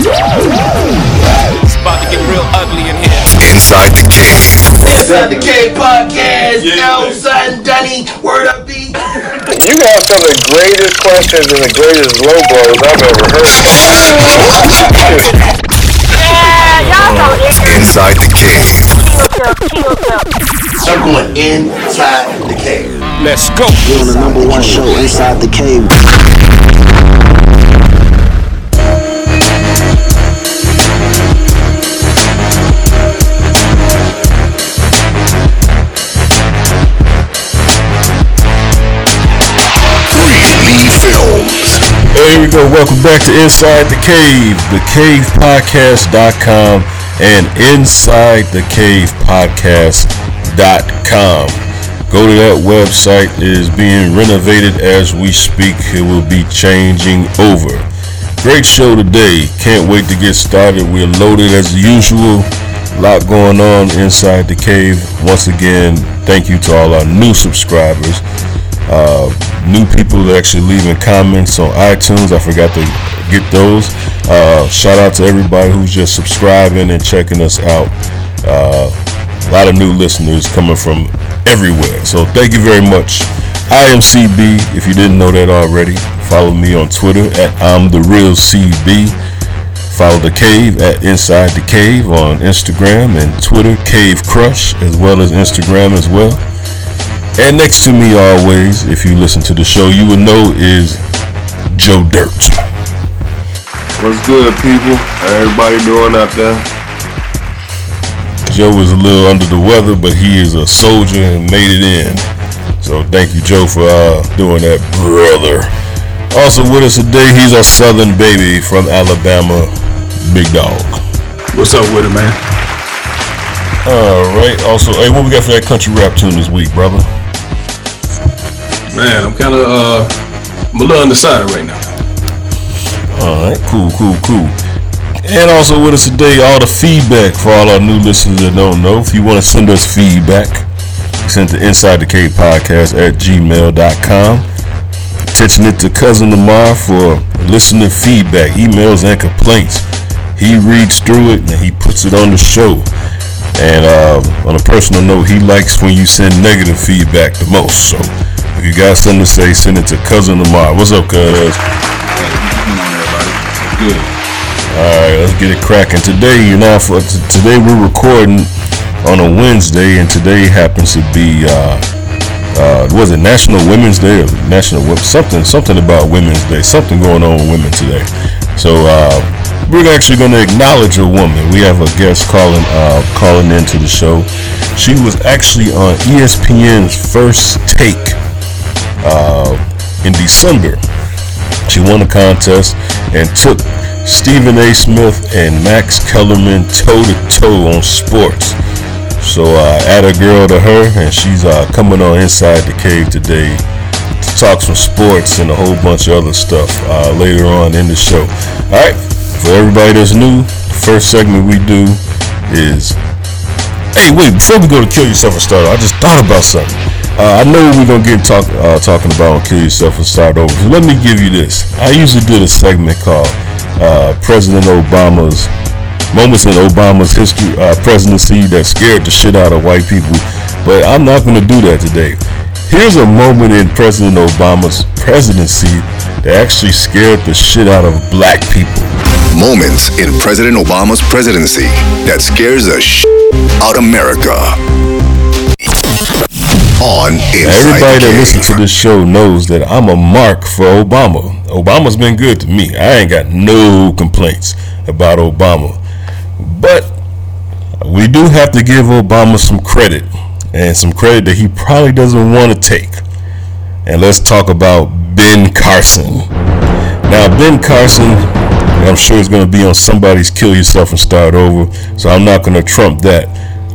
It's about to get real ugly in here. Inside the Cave. Inside the Cave podcast. Yo, son, Dunny, word up, B. You got some of the greatest questions and the greatest low blows I've ever heard. Yeah, y'all know this. Inside the Cave. I'm going inside the cave. Let's go. We're on the number one show inside the cave. Here we go. Welcome back to Inside the Cave, thecavepodcast.com and InsideTheCavePodcast.com. Go to that website. It is being renovated as we speak. It will be changing over. Great show today. Can't wait to get started. We're loaded as usual. A lot going on inside the cave. Once again, thank you to all our new subscribers uh, new people are actually leaving comments on iTunes. I forgot to get those. Uh, shout out to everybody who's just subscribing and checking us out. Uh, a lot of new listeners coming from everywhere. So thank you very much. I am CB. If you didn't know that already, follow me on Twitter at I'm the Real CB. Follow the Cave at Inside the Cave on Instagram and Twitter, Cave Crush, as well as Instagram as well. And next to me always, if you listen to the show, you will know is Joe Dirt. What's good, people? How everybody doing out there? Joe is a little under the weather, but he is a soldier and made it in. So thank you, Joe, for uh, doing that, brother. Also with us today, he's a Southern baby from Alabama, Big Dog. What's up with it, man? All right. Also, hey, what we got for that country rap tune this week, brother? Man, I'm kind of uh, I'm a little undecided right now. All right, cool, cool, cool. And also with us today, all the feedback for all our new listeners that don't know. If you want to send us feedback, send to Inside the Cave Podcast at gmail.com. Attention it to Cousin Lamar for listening feedback, emails, and complaints. He reads through it and he puts it on the show. And uh, on a personal note, he likes when you send negative feedback the most. So if you got something to say, send it to Cousin Lamar. What's up, cuz? Good. Alright, let's get it cracking. Today, you know, for t- today we're recording on a Wednesday, and today happens to be uh, uh, was it National Women's Day or National something something about Women's Day, something going on with women today. So uh, we're actually going to acknowledge a woman. We have a guest calling uh, calling into the show. She was actually on ESPN's First Take uh, in December. She won the contest and took Stephen A. Smith and Max Kellerman toe to toe on sports. So uh, add a girl to her, and she's uh, coming on Inside the Cave today to talk some sports and a whole bunch of other stuff uh, later on in the show. All right, for everybody that's new, the first segment we do is Hey, wait! Before we go to kill yourself and start, I just thought about something. Uh, I know we're gonna get talk, uh, talking about kill yourself and start over. So let me give you this. I usually did a segment called uh, President Obama's moments in Obama's history uh, presidency that scared the shit out of white people, but I'm not gonna do that today. Here's a moment in President Obama's presidency that actually scared the shit out of black people. Moments in President Obama's presidency that scares the sh out America. On Inside Everybody that listens to this show knows that I'm a mark for Obama. Obama's been good to me. I ain't got no complaints about Obama. But we do have to give Obama some credit and some credit that he probably doesn't want to take. And let's talk about Ben Carson. Now, Ben Carson, I'm sure is going to be on somebody's Kill Yourself and Start Over, so I'm not going to trump that.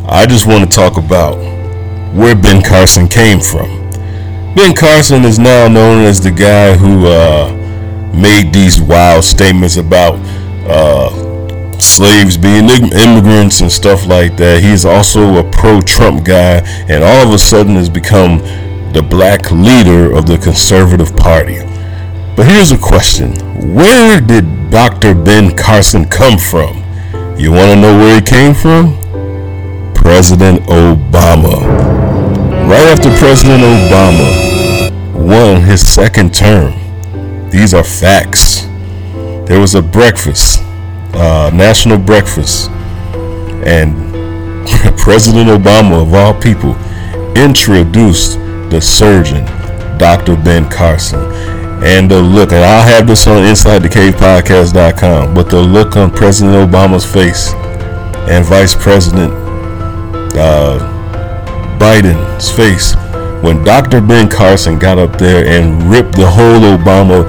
I just want to talk about where Ben Carson came from. Ben Carson is now known as the guy who uh, made these wild statements about uh, slaves being immigrants and stuff like that. He's also a pro-Trump guy, and all of a sudden has become the black leader of the Conservative Party. But here's a question Where did Dr. Ben Carson come from? You want to know where he came from? President Obama. Right after President Obama won his second term, these are facts. There was a breakfast, uh, national breakfast, and President Obama, of all people, introduced the surgeon, Dr. Ben Carson. And the look, and I'll have this on InsideTheCavePodcast.com, but the look on President Obama's face and Vice President uh, Biden's face when Dr. Ben Carson got up there and ripped the whole Obama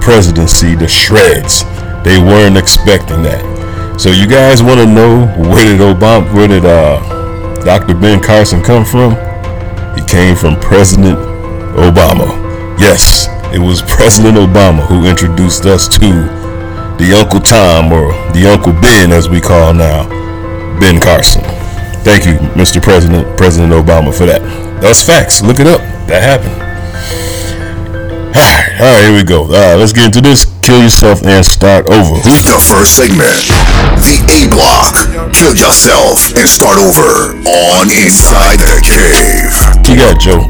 presidency to shreds. They weren't expecting that. So you guys want to know where did Obama, where did uh, Dr. Ben Carson come from? He came from President Obama. Yes, it was President Obama who introduced us to the Uncle Tom or the Uncle Ben as we call now, Ben Carson. Thank you, Mr. President, President Obama, for that. That's facts. Look it up. That happened. All right, all right here we go. Uh, let's get into this. Kill yourself and start over. The first segment, the A block. Kill yourself and start over on Inside the Cave. You got Joe.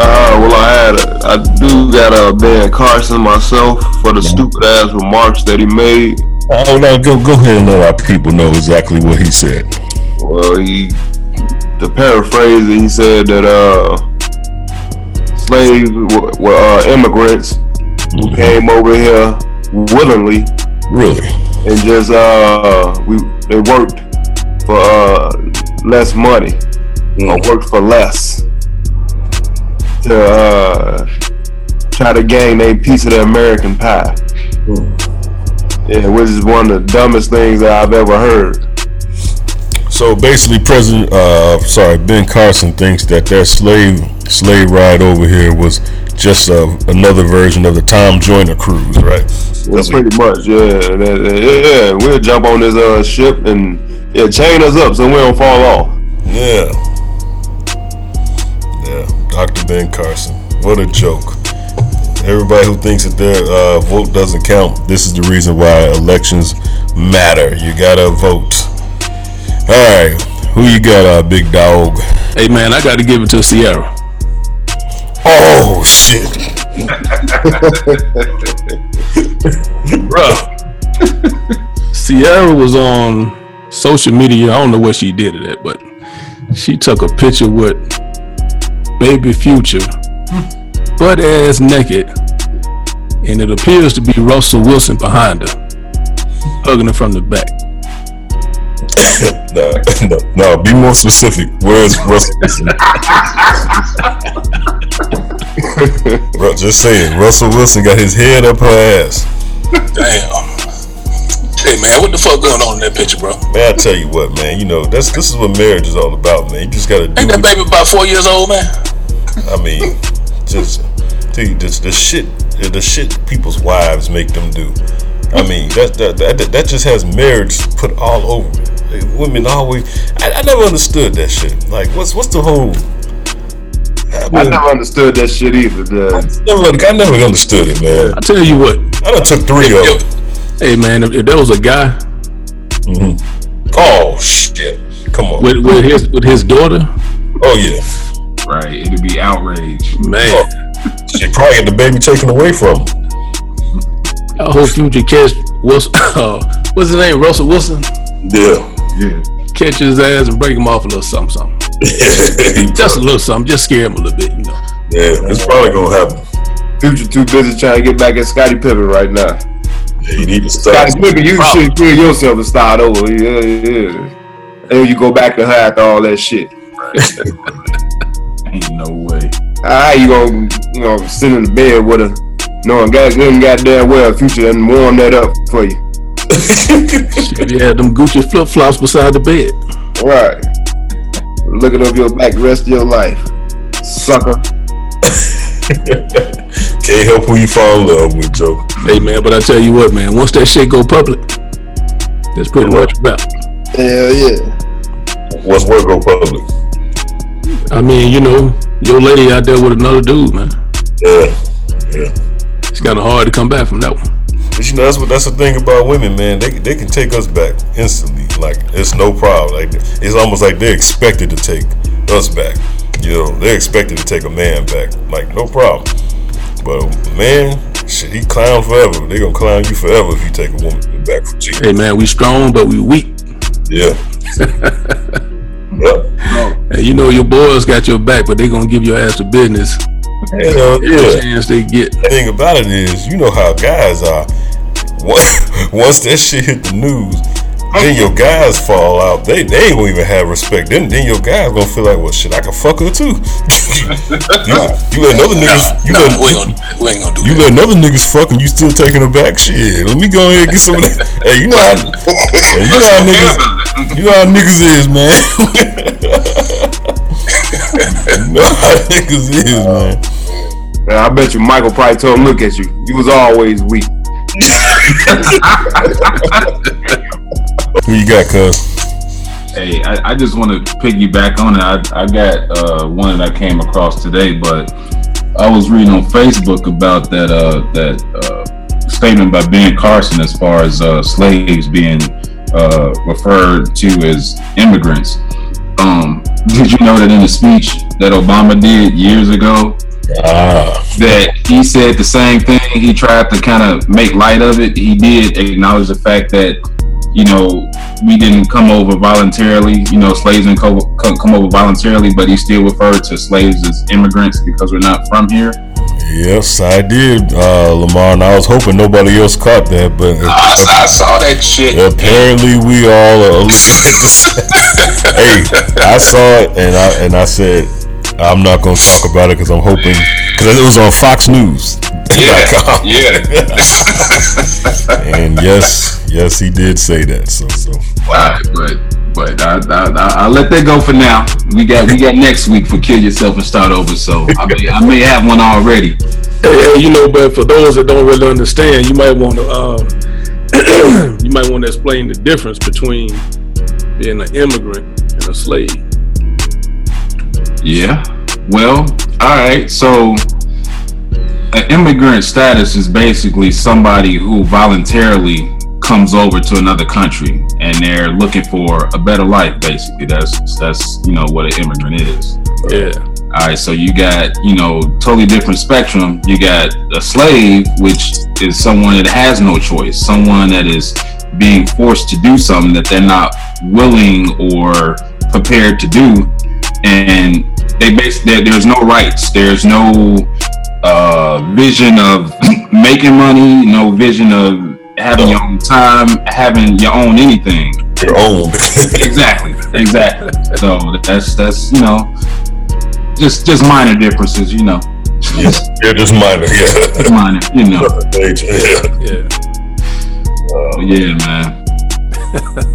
Uh, well, I had, a, I do got a Ben Carson myself for the stupid ass remarks that he made. Oh no, go go ahead and let our people know exactly what he said. Well, he, to paraphrase it, he said that uh, slaves were, were uh, immigrants who came over here willingly Really? and just uh, we they worked for uh, less money or worked for less to uh, try to gain a piece of the American pie. Yeah, which is one of the dumbest things that I've ever heard. So basically, President, uh, sorry, Ben Carson thinks that that slave slave ride over here was just uh, another version of the Tom Joyner cruise, right? That's pretty much, yeah. That- that- yeah, we'll jump on this uh, ship and yeah, chain us up so we don't fall off. Yeah. Yeah, Dr. Ben Carson. What a joke. Everybody who thinks that their uh, vote doesn't count, this is the reason why elections matter. You gotta vote. All right, who you got, uh, big dog? Hey man, I got to give it to Ciara. Oh shit! Bruh. Ciara was on social media. I don't know what she did it at, but she took a picture with baby future, butt ass naked, and it appears to be Russell Wilson behind her, hugging her from the back. No, no, no, be more specific. Where's Russell Wilson? Just saying, Russell Wilson got his head up her ass. Damn. Hey man, what the fuck going on in that picture, bro? Man, I tell you what, man. You know that's this is what marriage is all about, man. You just gotta do. Ain't that baby about four years old, man? I mean, just tell you this, the shit, the shit people's wives make them do. I mean, that that that, that just has marriage put all over it. Like, women always. I, I never understood that shit. Like, what's what's the whole? I, I never understood that shit either. The, never, I never understood it, man. I tell you what, I done took three of Yo, them. hey man, if, if there was a guy Oh shit! Come on. with, with his with his daughter, Oh yeah. Right, it'd be outrage. man, She probably get the baby taken away from him. I hope Future catch Wilson. Uh, what's his name? Russell Wilson. Yeah. Yeah. Catch his ass and break him off a little something, something. Just a little something, just scare him a little bit, you know. yeah, it's probably gonna happen. Future too busy trying to get back at Scottie Pippen right now. Yeah, you need to stop. Scottie Pippen, you should kill yourself and start over. Yeah, yeah. And you go back to her after all that shit. Ain't no way. How you gonna, you know, sit in the bed with her, knowing God, good and goddamn well Future and warm that up for you. Shit, he had them Gucci flip flops beside the bed. Right. Looking over your back the rest of your life. Sucker. Can't help who you fall in love with, Joe. Hey man, but I tell you what, man, once that shit go public, that's pretty much about. Hell yeah. What's work go public? I mean, you know, your lady out there with another dude, man. Yeah, yeah. It's kind of hard to come back from that one. But you know that's what that's the thing about women, man. They they can take us back instantly. Like it's no problem. Like it's almost like they're expected to take us back. You know, they're expected to take a man back. Like no problem. But man, shit, he clown forever. They gonna clown you forever if you take a woman back from cheating. Hey man, we strong, but we weak. Yeah. yep. And you know your boys got your back, but they gonna give your ass the business. Hell Every yeah. chance they get. The thing about it is, you know how guys are. Once once that shit hit the news, then your guys fall out. They they ain't gonna even have respect. Then then your guys gonna feel like, well, shit, I can fuck her too. you, you let another niggas, you Nah, let we ain't gonna, we ain't gonna do you let another niggas fuck and you still taking her back. Shit, let me go ahead and get some of that. Hey, you know how, hey, you know how niggas, you know how niggas is, man. you know how niggas is, man. Man, I bet you Michael probably told him, look at you. You was always weak. Who you got, cuz? Hey, I, I just want to piggyback on it. I, I got uh, one that I came across today, but I was reading on Facebook about that uh, that uh, statement by Ben Carson as far as uh, slaves being uh, referred to as immigrants. Um, did you know that in a speech that Obama did years ago, Ah, that he said the same thing. He tried to kind of make light of it. He did acknowledge the fact that, you know, we didn't come over voluntarily. You know, slaves didn't co- co- come over voluntarily, but he still referred to slaves as immigrants because we're not from here. yes, I did, uh, Lamar, and I was hoping nobody else caught that, but I, I saw that shit. apparently we all are. Looking at the s hey, I saw it, and I and I said I'm not gonna talk about it because I'm hoping because it was on Fox News. Yeah, yeah. and yes, yes, he did say that. So, so Alright, but but I, I, I, I'll let that go for now. We got we got next week for kill yourself and start over. So I may I may have one already. Hey, hey, you know, but for those that don't really understand, you might want to um, you might want to explain the difference between being an immigrant and a slave. Yeah. Well, all right. So, an immigrant status is basically somebody who voluntarily comes over to another country and they're looking for a better life. Basically, that's that's you know what an immigrant is. Yeah. All right. So you got you know totally different spectrum. You got a slave, which is someone that has no choice, someone that is being forced to do something that they're not willing or prepared to do and they basically there's no rights there's no uh vision of making money no vision of having your own time having your own anything your own. exactly exactly so that's that's you know just just minor differences you know yes, yeah, just minor. Yeah, minor you know yeah. Yeah. But yeah man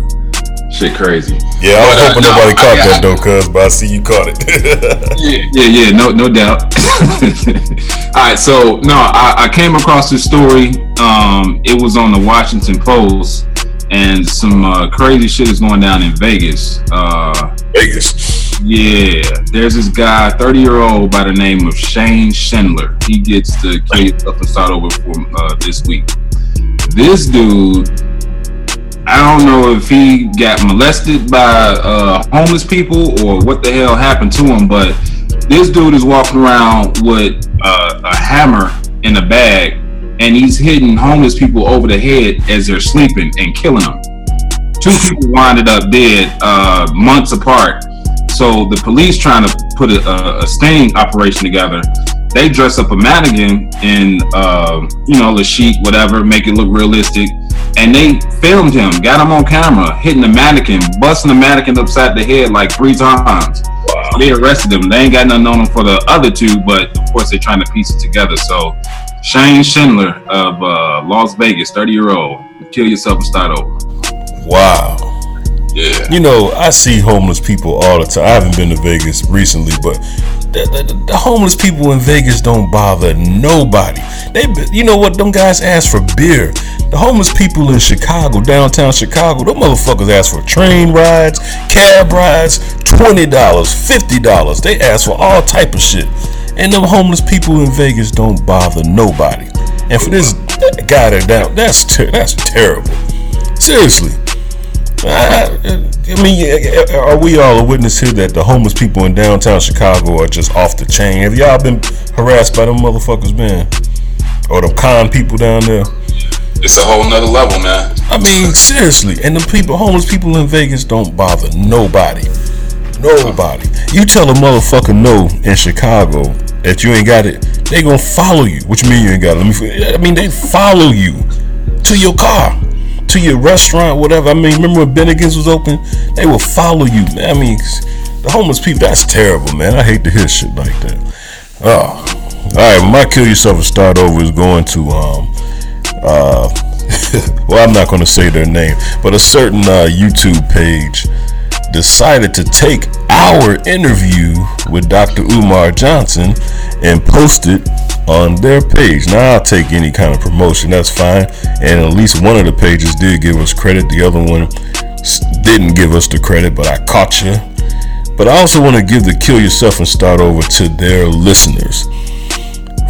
shit crazy Yeah, I was But, uh, hoping no, nobody caught that though, cuz, but I see you caught it. yeah. Yeah, yeah, no, no doubt. All right, so no, I, I came across this story. Um, it was on the Washington Post, and some uh, crazy shit is going down in Vegas. Uh, Vegas. yeah, there's this guy, 30 year old by the name of Shane Schindler. He gets to kill himself and start over for uh, this week. This dude, I don't know if he got molested by uh, homeless people or what the hell happened to him, but this dude is walking around with uh, a hammer in a bag and he's hitting homeless people over the head as they're sleeping and killing them. Two people winded up dead uh, months apart. So the police trying to put a, a, sting operation together. They dress up a mannequin in, uh, you know, the sheet, whatever, make it look realistic. And they filmed him, got him on camera, hitting the mannequin, busting the mannequin upside the head like three times. Wow. They arrested him. They ain't got nothing on him for the other two, but of course they're trying to piece it together. So Shane Schindler of uh, Las Vegas, 30 year old, kill yourself and start over. Wow. You know, I see homeless people all the time. I haven't been to Vegas recently, but the, the, the homeless people in Vegas don't bother nobody. They, you know what? Them guys ask for beer. The homeless people in Chicago, downtown Chicago, them motherfuckers ask for train rides, cab rides, twenty dollars, fifty dollars. They ask for all type of shit. And them homeless people in Vegas don't bother nobody. And for this guy that down, that's ter- that's terrible. Seriously. I, I mean, are we all a witness here that the homeless people in downtown Chicago are just off the chain? Have y'all been harassed by them motherfuckers, man? Or the con people down there? It's a whole nother level, man. I mean, seriously. And the people, homeless people in Vegas don't bother nobody. Nobody. You tell a motherfucker no in Chicago that you ain't got it, they gonna follow you. What you mean you ain't got it? Let me. I mean, they follow you to your car, to your restaurant, whatever. I mean, remember when Bennigan's was open? They will follow you. Man. I mean, the homeless people. That's terrible, man. I hate to hear shit like that. Oh, all right. My kill yourself and start over is going to um uh. well, I'm not going to say their name, but a certain uh, YouTube page decided to take our interview with Dr. Umar Johnson and post it on their page. Now, I'll take any kind of promotion, that's fine. And at least one of the pages did give us credit, the other one didn't give us the credit, but I caught you. But I also want to give the Kill Yourself and Start Over to their listeners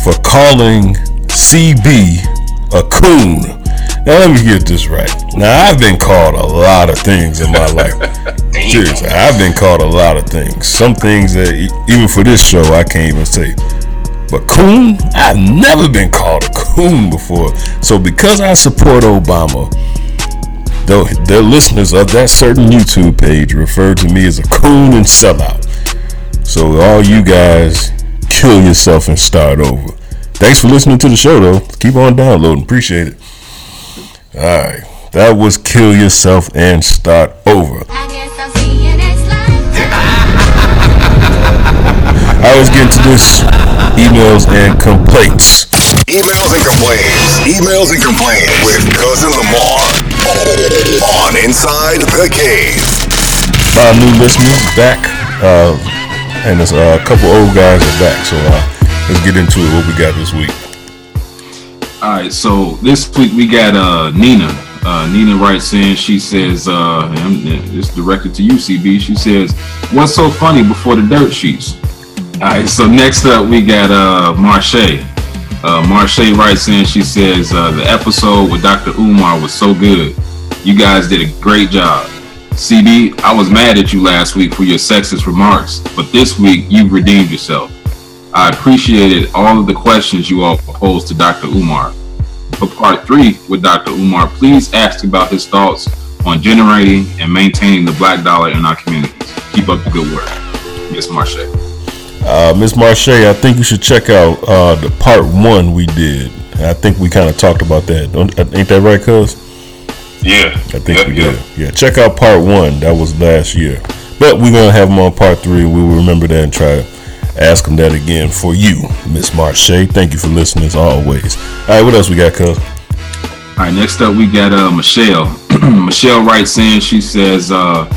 for calling CB a coon. Now let me get this right. Now I've been called a lot of things in my life. Seriously, I've been called a lot of things. Some things that even for this show I can't even say. But coon, I've never been called a coon before. So because I support Obama, though the listeners of that certain YouTube page refer to me as a coon and sellout. So all you guys, kill yourself and start over. Thanks for listening to the show though. Keep on downloading. Appreciate it. Alright. That was kill yourself and start over. I was getting to this emails and complaints. Emails and complaints. Emails and complaints with Cousin Lamar on Inside the Cave. My new listeners back, uh, and there's uh, a couple old guys are back. So uh, let's get into it. What we got this week? All right, so this week we got uh, Nina. Uh, Nina writes in. She says, uh, it's directed to you, CB. She says, "What's so funny before the dirt sheets?" All right, so next up we got uh, Marche. Uh, Marche writes in. She says, uh, "The episode with Dr. Umar was so good. You guys did a great job." CB, I was mad at you last week for your sexist remarks, but this week you've redeemed yourself. I appreciated all of the questions you all posed to Dr. Umar. For part three with Dr. Umar, please ask about his thoughts on generating and maintaining the black dollar in our communities. Keep up the good work. Miss Marche. Uh, Miss Marche, I think you should check out uh, the part one we did. I think we kind of talked about that. Don't, uh, ain't that right, cuz? Yeah. I think we did. Yeah, check out part one. That was last year. But we're going to have them on part three. We will remember that and try to ask them that again for you, Miss Marche. Thank you for listening as always. All right, what else we got, cuz? All right, next up we got uh, Michelle. Michelle writes in, she says, uh,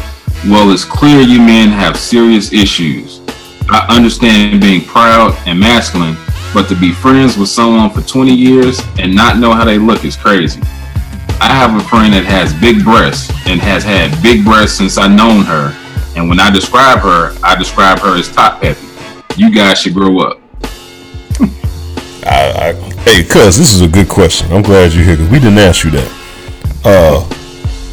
well, it's clear you men have serious issues. I understand being proud and masculine, but to be friends with someone for 20 years and not know how they look is crazy. I have a friend that has big breasts and has had big breasts since I known her. And when I describe her, I describe her as top heavy. You guys should grow up. I, I, hey, cuz, this is a good question. I'm glad you're here because we didn't ask you that. Uh,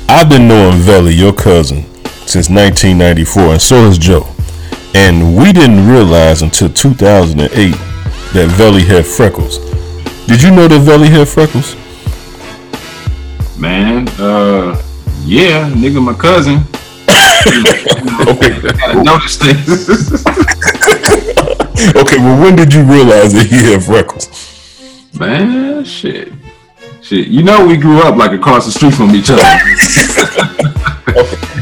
I've been knowing Veli, your cousin, since 1994, and so has Joe. And we didn't realize until 2008 that Veli had freckles. Did you know that Veli had freckles? Man, uh, yeah, nigga, my cousin. Okay, I noticed things. Okay, well, when did you realize that he had freckles? Man, shit. Shit. You know we grew up like across the street from each other.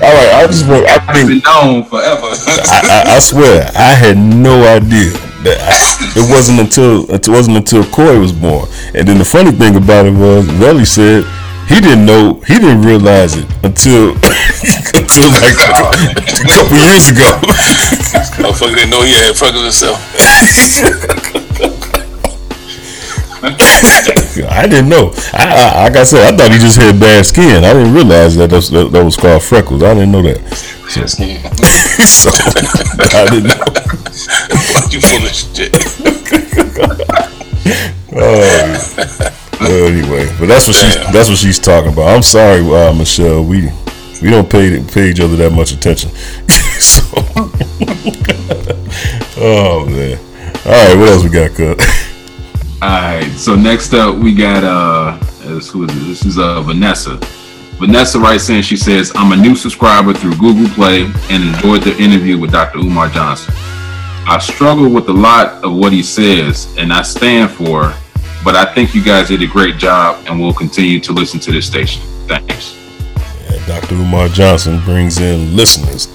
All right, I just want. I I've been known forever. I, I, I swear, I had no idea that I, it wasn't until it wasn't until Corey was born. And then the funny thing about it was, Veli said he didn't know, he didn't realize it until until like a couple years ago. Motherfucker didn't know he had freckles himself. I didn't know. I, I, like I said, I thought he just had bad skin. I didn't realize that that, that, that was called freckles. I didn't know that. Skin. So I didn't know. Fuck you full of shit. Oh, Well, anyway, but that's what she's that's what she's talking about. I'm sorry, uh, Michelle. We we don't pay pay each other that much attention. oh man. All right, what else we got, cut? All right. So next up, we got uh, this, who is it? This is uh Vanessa. Vanessa writes in. She says, "I'm a new subscriber through Google Play and enjoyed the interview with Dr. Umar Johnson. I struggle with a lot of what he says, and I stand for. But I think you guys did a great job, and we'll continue to listen to this station. Thanks." Yeah, Dr. Umar Johnson brings in listeners.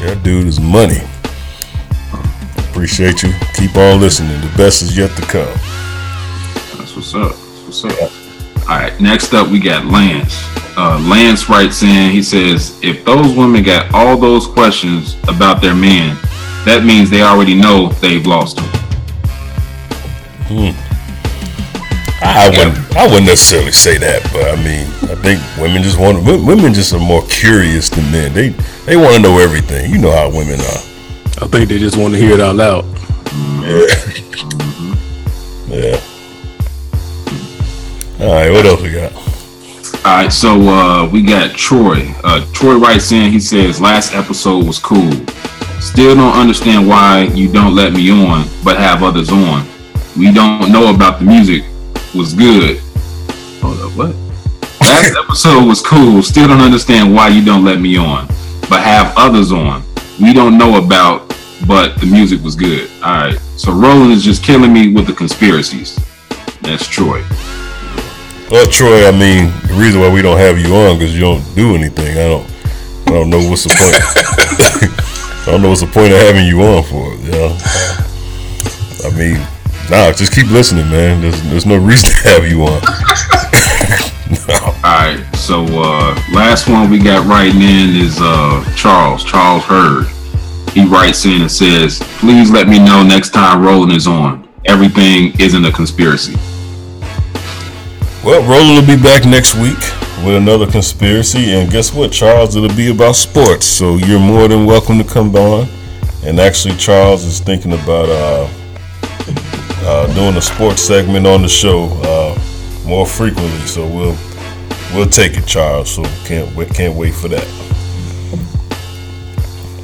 That dude is money. Appreciate you. Keep on listening. The best is yet to come. That's what's up. That's what's up. All right. Next up, we got Lance. Uh, Lance writes in. He says, "If those women got all those questions about their man, that means they already know they've lost him." Hmm. I wouldn't. I wouldn't necessarily say that, but I mean, I think women just want. Women just are more curious than men. They they want to know everything. You know how women are. I think they just want to hear it out loud. Yeah. yeah. All right. What else we got? All right, so uh, we got Troy. Uh, Troy writes in. He says, "Last episode was cool. Still don't understand why you don't let me on, but have others on. We don't know about the music. Was good. Hold up, what? Last episode was cool. Still don't understand why you don't let me on, but have others on. We don't know about, but the music was good. All right. So Roland is just killing me with the conspiracies. That's Troy. Well, Troy, I mean, the reason why we don't have you on because you don't do anything. I don't. I don't know what's the point. I don't know what's the point of having you on for. You know. I mean, nah, just keep listening, man. There's there's no reason to have you on. All right, so uh, last one we got writing in is uh, Charles. Charles Hurd. He writes in and says, "Please let me know next time Roland is on. Everything isn't a conspiracy." Well, Roland will be back next week with another conspiracy, and guess what, Charles? It'll be about sports, so you're more than welcome to come on. And actually, Charles is thinking about uh, uh, doing a sports segment on the show uh, more frequently, so we'll we'll take it, Charles. So can't wait, can't wait for that.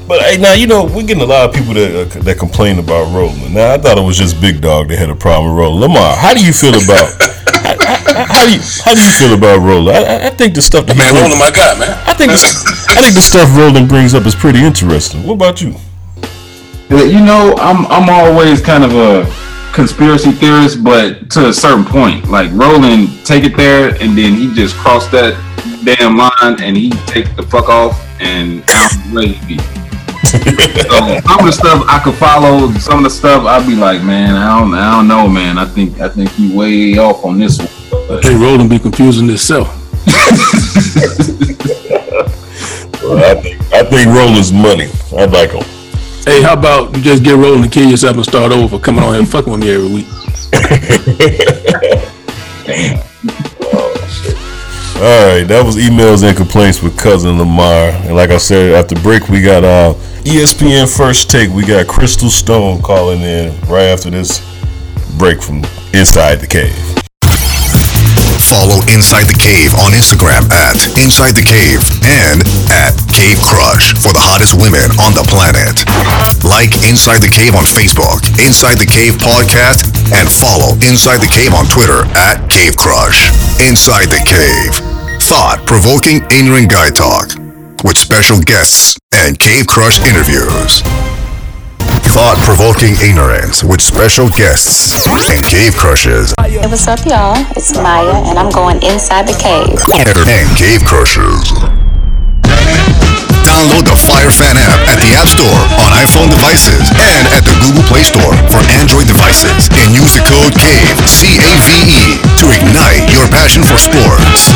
But hey, now you know we're getting a lot of people that uh, that complain about Roland. Now I thought it was just Big Dog that had a problem with Roland. Lamar, how do you feel about how, how, how do you how do you feel about Roland? I, I- I think the stuff that Man, Roland, my guy, man. I think the, I think the stuff Roland brings up is pretty interesting. What about you? Yeah, You know, I'm I'm always kind of a conspiracy theorist, but to a certain point. Like Roland, take it there, and then he just crossed that damn line, and he take the fuck off, and out the way he be. so some of the stuff I could follow, some of the stuff I'd be like, man, I don't, I don't know, man. I think, I think he way off on this one. But, Hey, Roland be confusing himself. Well, I think I think Roland's money. I like him. Hey, how about you just get rolling and kill yourself and start over, coming on here and fucking with me every week. All right, that was emails and complaints with cousin Lamar. And like I said, after break, we got uh, ESPN first take. We got Crystal Stone calling in right after this break from inside the cave. Follow Inside the Cave on Instagram at Inside the Cave and at Cave Crush for the hottest women on the planet. Like Inside the Cave on Facebook, Inside the Cave podcast, and follow Inside the Cave on Twitter at Cave Crush. Inside the Cave. Thought-provoking ignorant guy talk with special guests and Cave Crush interviews. Thought-provoking ignorance with special guests and Cave Crushes. Hey, what's up, y'all? It's Maya, and I'm going inside the cave. and Cave Crushers. Download the Fire Fan app at the App Store on iPhone devices and at the Google Play Store for Android devices. And use the code CAVE, C-A-V-E, to ignite your passion for sports.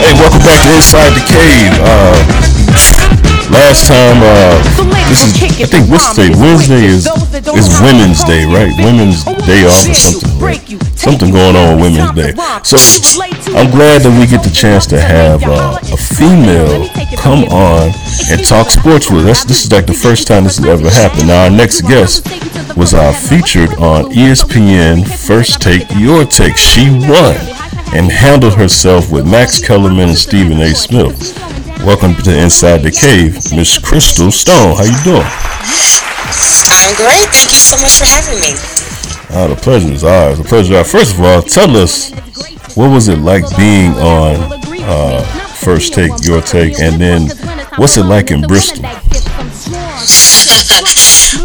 Hey, welcome back to Inside the Cave. Uh, last time, uh, this is I think what's? Wednesday is is Women's Day, right? Women's Day off or something. right? Something going on Women's Day. So I'm glad that we get the chance to have uh, a female come on and talk sports with us. This is like the first time this has ever happened. Now our next guest was uh, featured on ESPN First Take Your Take. She won. and handled herself with Max Kellerman and Stephen A. Smith. Welcome to Inside the Cave, Miss Crystal Stone. How you doing? I'm great. Thank you so much for having me. Oh, the pleasure is ours. The pleasure. Is ours. First of all, tell us what was it like being on uh, First Take, Your Take, and then what's it like in Bristol?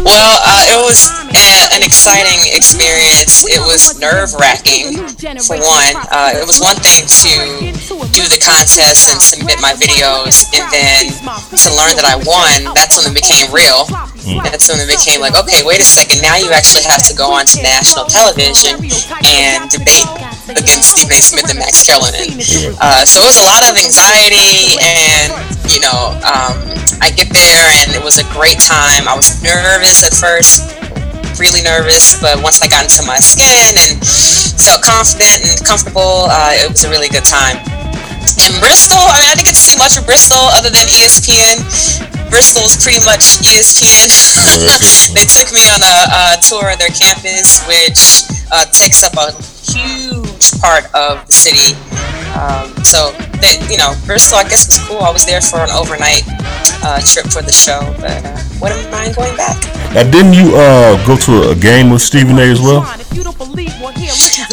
Well, uh, it was a, an exciting experience. It was nerve wracking, for one. Uh, it was one thing to do the contest and submit my videos, and then to learn that I won, that's when it became real. That's when it became like, okay, wait a second, now you actually have to go on to national television and debate against Stephen A. Smith and Max Kellerman. Uh, so it was a lot of anxiety, and you know, um, I get there, and it was a great time. I was nervous at first, really nervous, but once I got into my skin and felt confident and comfortable, uh, it was a really good time. In Bristol, I mean, I didn't get to see much of Bristol other than ESPN. Bristol was pretty much ESPN. they took me on a, a tour of their campus, which uh, takes up a huge part of the city. Um, so, they, you know, Bristol, I guess, was cool. I was there for an overnight uh, trip for the show, but uh, wouldn't mind going back. Now, didn't you uh, go to a game with Stephen A. as well?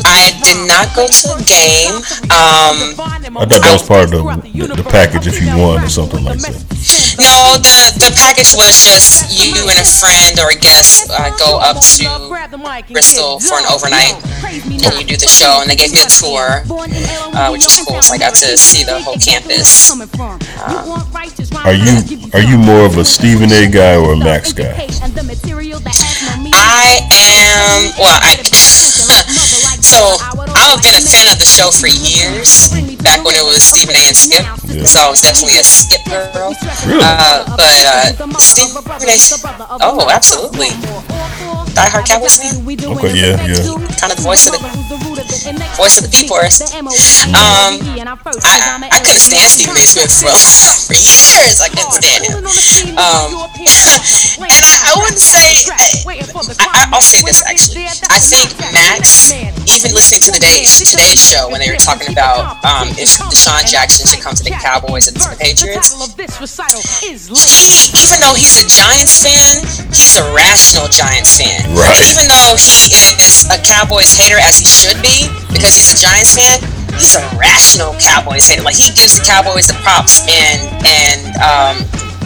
I did not go to a game. Um, I thought that was part of the, the, the package if you won or something like that. no, the the package was just you and a friend or a guest uh, go up to Bristol for an overnight, and you do the show. And they gave me a tour, uh, which was cool. So I got to see the whole campus. Um, Are you are you more of a Stephen A. guy or a Max guy? I am. Well, I. so I've been a fan of the show for years. Back when it was Stephen A. and Skip, so I was definitely a Skip girl. Uh, but uh, Stephen A. Oh, absolutely. Die Hard Cowboys fan. Okay, yeah, yeah. Kind of the voice of the voice of the people. Um, I, I couldn't stand Stephen A. Smith for, for years. I couldn't stand him. Um, and I, I wouldn't say. I, I'll say this actually. I think Max, even listening to the day, today's show when they were talking about um, if DeSean Jackson should come to the Cowboys and to the Patriots, he, even though he's a Giants fan, he's a rational Giants fan. Right. And even though he is a Cowboys hater, as he should be, because he's a Giants fan, he's a rational Cowboys hater. Like he gives the Cowboys the props and and um,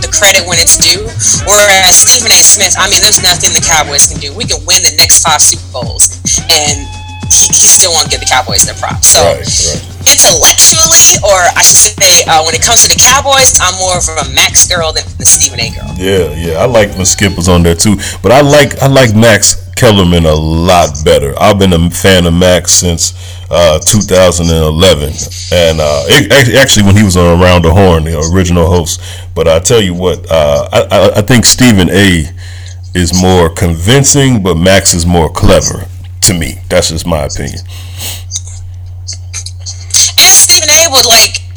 the credit when it's due. Whereas Stephen A. Smith, I mean, there's nothing the Cowboys can do. We can win the next five Super Bowls, and he, he still won't give the Cowboys their props. So Right, right. intellectually, or I should say, uh, when it comes to the Cowboys, I'm more of a Max girl than the Stephen A. girl. Yeah, yeah. I like when Skip was on there too, but I like I like Max Kellerman a lot better. I've been a fan of Max since uh, 2011, and uh, it, actually when he was on Around the Horn, the original host. But I tell you what, uh, I, I, think Stephen A. is more convincing, but Max is more clever. To me, that's just my opinion. And Stephen A. would like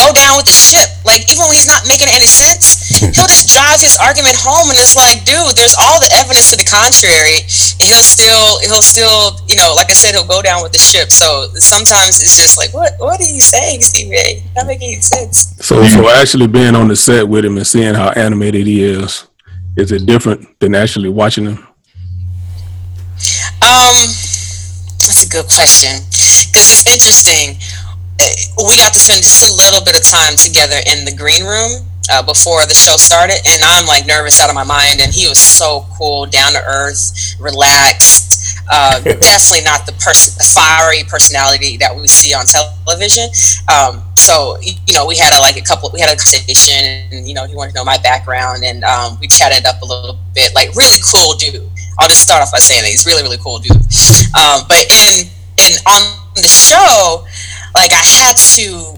go down with the ship. Like even when he's not making any sense, he'll just drive his argument home, and it's like, dude, there's all the evidence to the contrary. And he'll still he'll still you know, like I said, he'll go down with the ship. So sometimes it's just like, what what are you saying, Stephen A? Not making any sense. So, so actually being on the set with him and seeing how animated he is, is it different than actually watching him? Um, that's a good question because it's interesting. Uh, We got to spend just a little bit of time together in the green room uh, before the show started, and I'm like nervous out of my mind. And he was so cool, down to earth, relaxed. Uh, definitely not the person, fiery personality that we see on television. Um, so you know, we had a, like a couple, we had a conversation, and you know, he wanted to know my background, and um, we chatted up a little bit. Like really cool dude. I'll just start off by saying that he's really really cool dude. Um, but in in on the show, like I had to.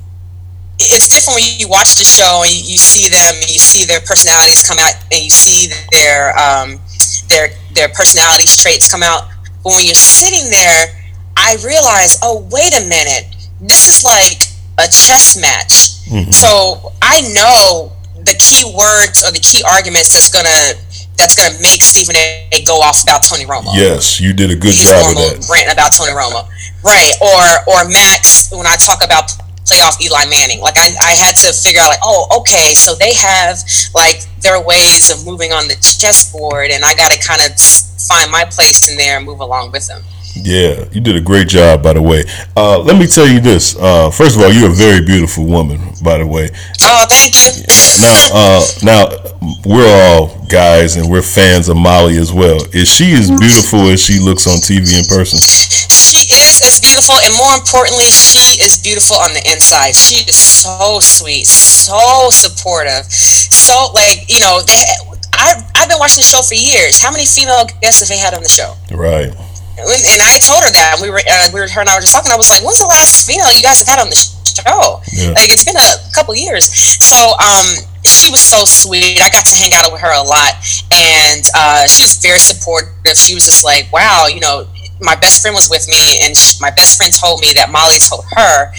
It's different when you watch the show and you, you see them, and you see their personalities come out, and you see their um, their their personality traits come out. But when you're sitting there, I realize, oh wait a minute, this is like a chess match. So I know the key words or the key arguments that's gonna that's gonna make Stephen A. go off about Tony Romo. Yes, you did a good His job of that. rant about Tony Romo, right? Or or Max when I talk about playoff Eli Manning, like I, I had to figure out like, oh, okay, so they have like their ways of moving on the chessboard, and I got to kind of find my place in there and move along with them. Yeah, you did a great job, by the way. Uh, let me tell you this. Uh, first of all, you're a very beautiful woman, by the way. Oh, thank you. Now, uh, now we're all guys, and we're fans of Molly as well. Is she as beautiful as she looks on TV in person? She is as beautiful, and more importantly, she is beautiful on the inside. She is so sweet, so supportive, so like you know. They, I I've been watching the show for years. How many female guests have they had on the show? Right. And and I told her that we were uh, we were her and I were just talking. I was like, "When's the last female you guys have had on the show?" Yeah. Like it's been a couple years. So um, she was so sweet. I got to hang out with her a lot, and uh, she was very supportive. She was just like, "Wow, you know." My best friend was with me, and sh- my best friend told me that Molly told her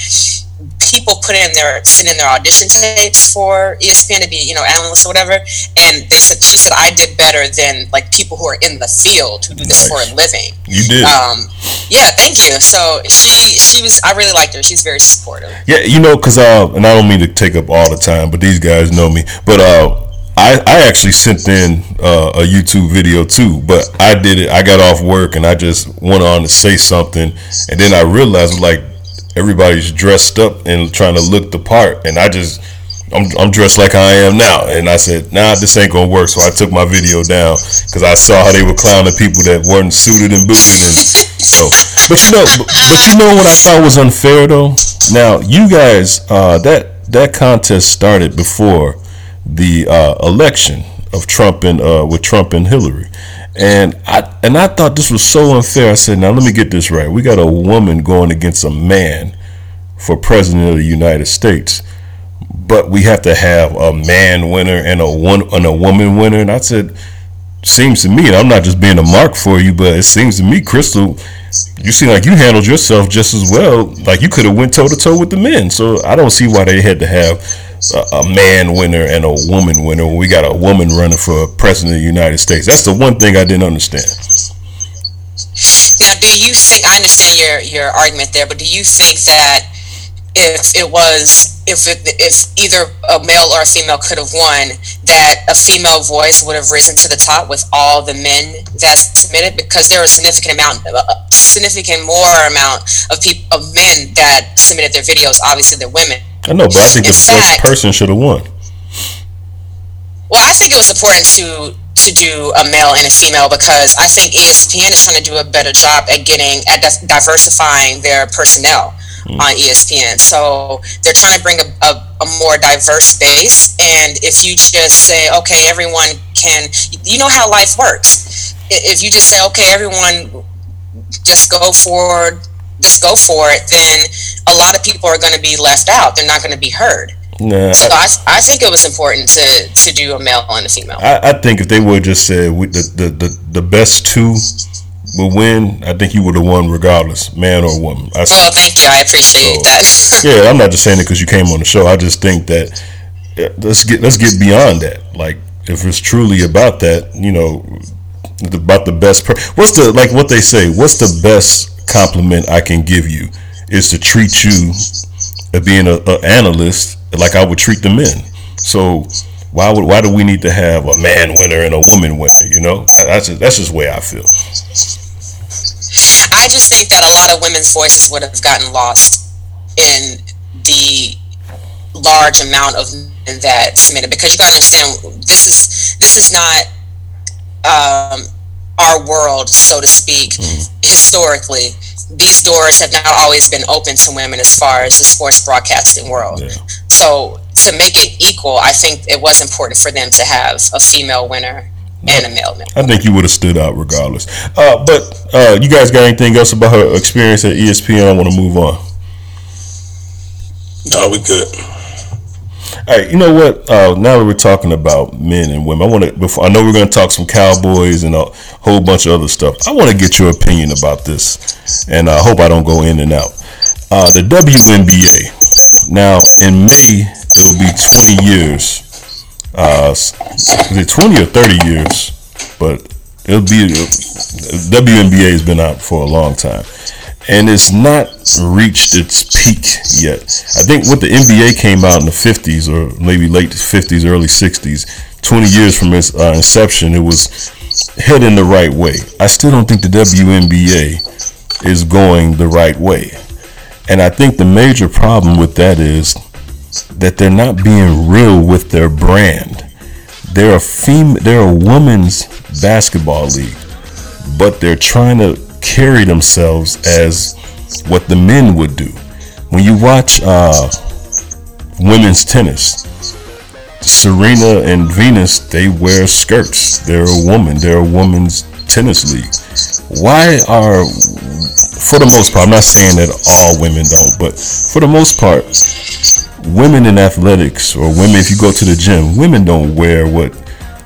people put in their send in their audition tapes for ESPN to be you know analysts or whatever, and they said she said I did better than like people who are in the field who do this for a living. You did. Um, yeah, thank you. So she she was I really liked her. She's very supportive. Yeah, you know, cause uh, and I don't mean to take up all the time, but these guys know me. But uh, I I actually sent in uh, a YouTube video too, but I did it. I got off work and I just went on to say something, and then I realized like everybody's dressed up and trying to look the part, and I just. I'm, I'm dressed like I am now, and I said, "Nah, this ain't gonna work." So I took my video down because I saw how they were clowning people that weren't suited and booted, and so. But you know, but, you know what I thought was unfair though. Now you guys, uh, that that contest started before the uh, election of Trump and uh, with Trump and Hillary, and I and I thought this was so unfair. I said, "Now let me get this right. We got a woman going against a man for president of the United States." but we have to have a man winner and a one and a woman winner. And I said, seems to me, and I'm not just being a mark for you, but it seems to me, Crystal, you seem like you handled yourself just as well. Like you could have went toe to toe with the men. So I don't see why they had to have a, man winner and a woman winner we got a woman running for president of the United States. That's the one thing I didn't understand. Now, do you think I understand your your argument there, but do you think that if it was if it, if either a male or a female could have won, that a female voice would have risen to the top with all the men that submitted because there are a significant amount, a significant more amount of people of men that submitted their videos. Obviously, they're women. I know, but I think In the first person should have won. Well, I think it was important to to do a male and a female because I think ESPN is trying to do a better job at getting at di- diversifying their personnel hmm. on E ESPN. So they're trying to bring a, a, a more diverse base. And if you just say, okay, everyone can, you know how life works. If you just say, okay, everyone just go for just go for it, then a lot of people are going to be left out. They're not going to be heard. Nah, So I- I, I think it was important to to do a male and a female. I, I think if they would just said we, the, the, the, the best two will win, I think you would have won regardless, man or woman. I, Well, thank you. I appreciate that. yeah, I'm not just saying it because you came on the show. I just think that yeah, let's get let's get beyond that. Like if it's truly about that, you know, about the best. Per- what's the like what they say? What's the best compliment I can give you? Is to treat you as being a, a analyst like I would treat the men. So why would why do we need to have a man winner and a woman winner? You know, that's just, that's just the way I feel. I just think that a lot of women's voices would have gotten lost in the large amount of men that submitted because you got to understand this is this is not um, our world, so to speak. Historically, these doors have not always been open to women as far as the sports broadcasting world. So to make it equal, I think it was important for them to have a female winner and a male winner. I think you would have stood out regardless. Uh, but uh, you guys got anything else about her experience at ESPN? I want to move on. No, we good. Right, you know what? Uh, now that we're talking about men and women, I want to. Before I know we're going to talk some Cowboys and a whole bunch of other stuff. I want to get your opinion about this, and I hope I don't go in and out. Uh, the WNBA. Now in May it will be 20 years. Uh, is it 20 or 30 years but it'll be WNBA has been out for a long time, and it's not reached its peak yet. I think what the NBA came out in the 50s or maybe late 50s, early 60s, 20 years from its uh, inception, it was heading the right way. I still don't think the WNBA is going the right way. And I think the major problem with that is that they're not being real with their brand. They're a fem- they're a women's basketball league, but they're trying to carry themselves as what the men would do. When you watch uh, women's tennis, Serena and Venus, they wear skirts. They're a woman. They're a woman's tennis league. Why are, for the most part, I'm not saying that all women don't, but for the most part, women in athletics or women, if you go to the gym, women don't wear what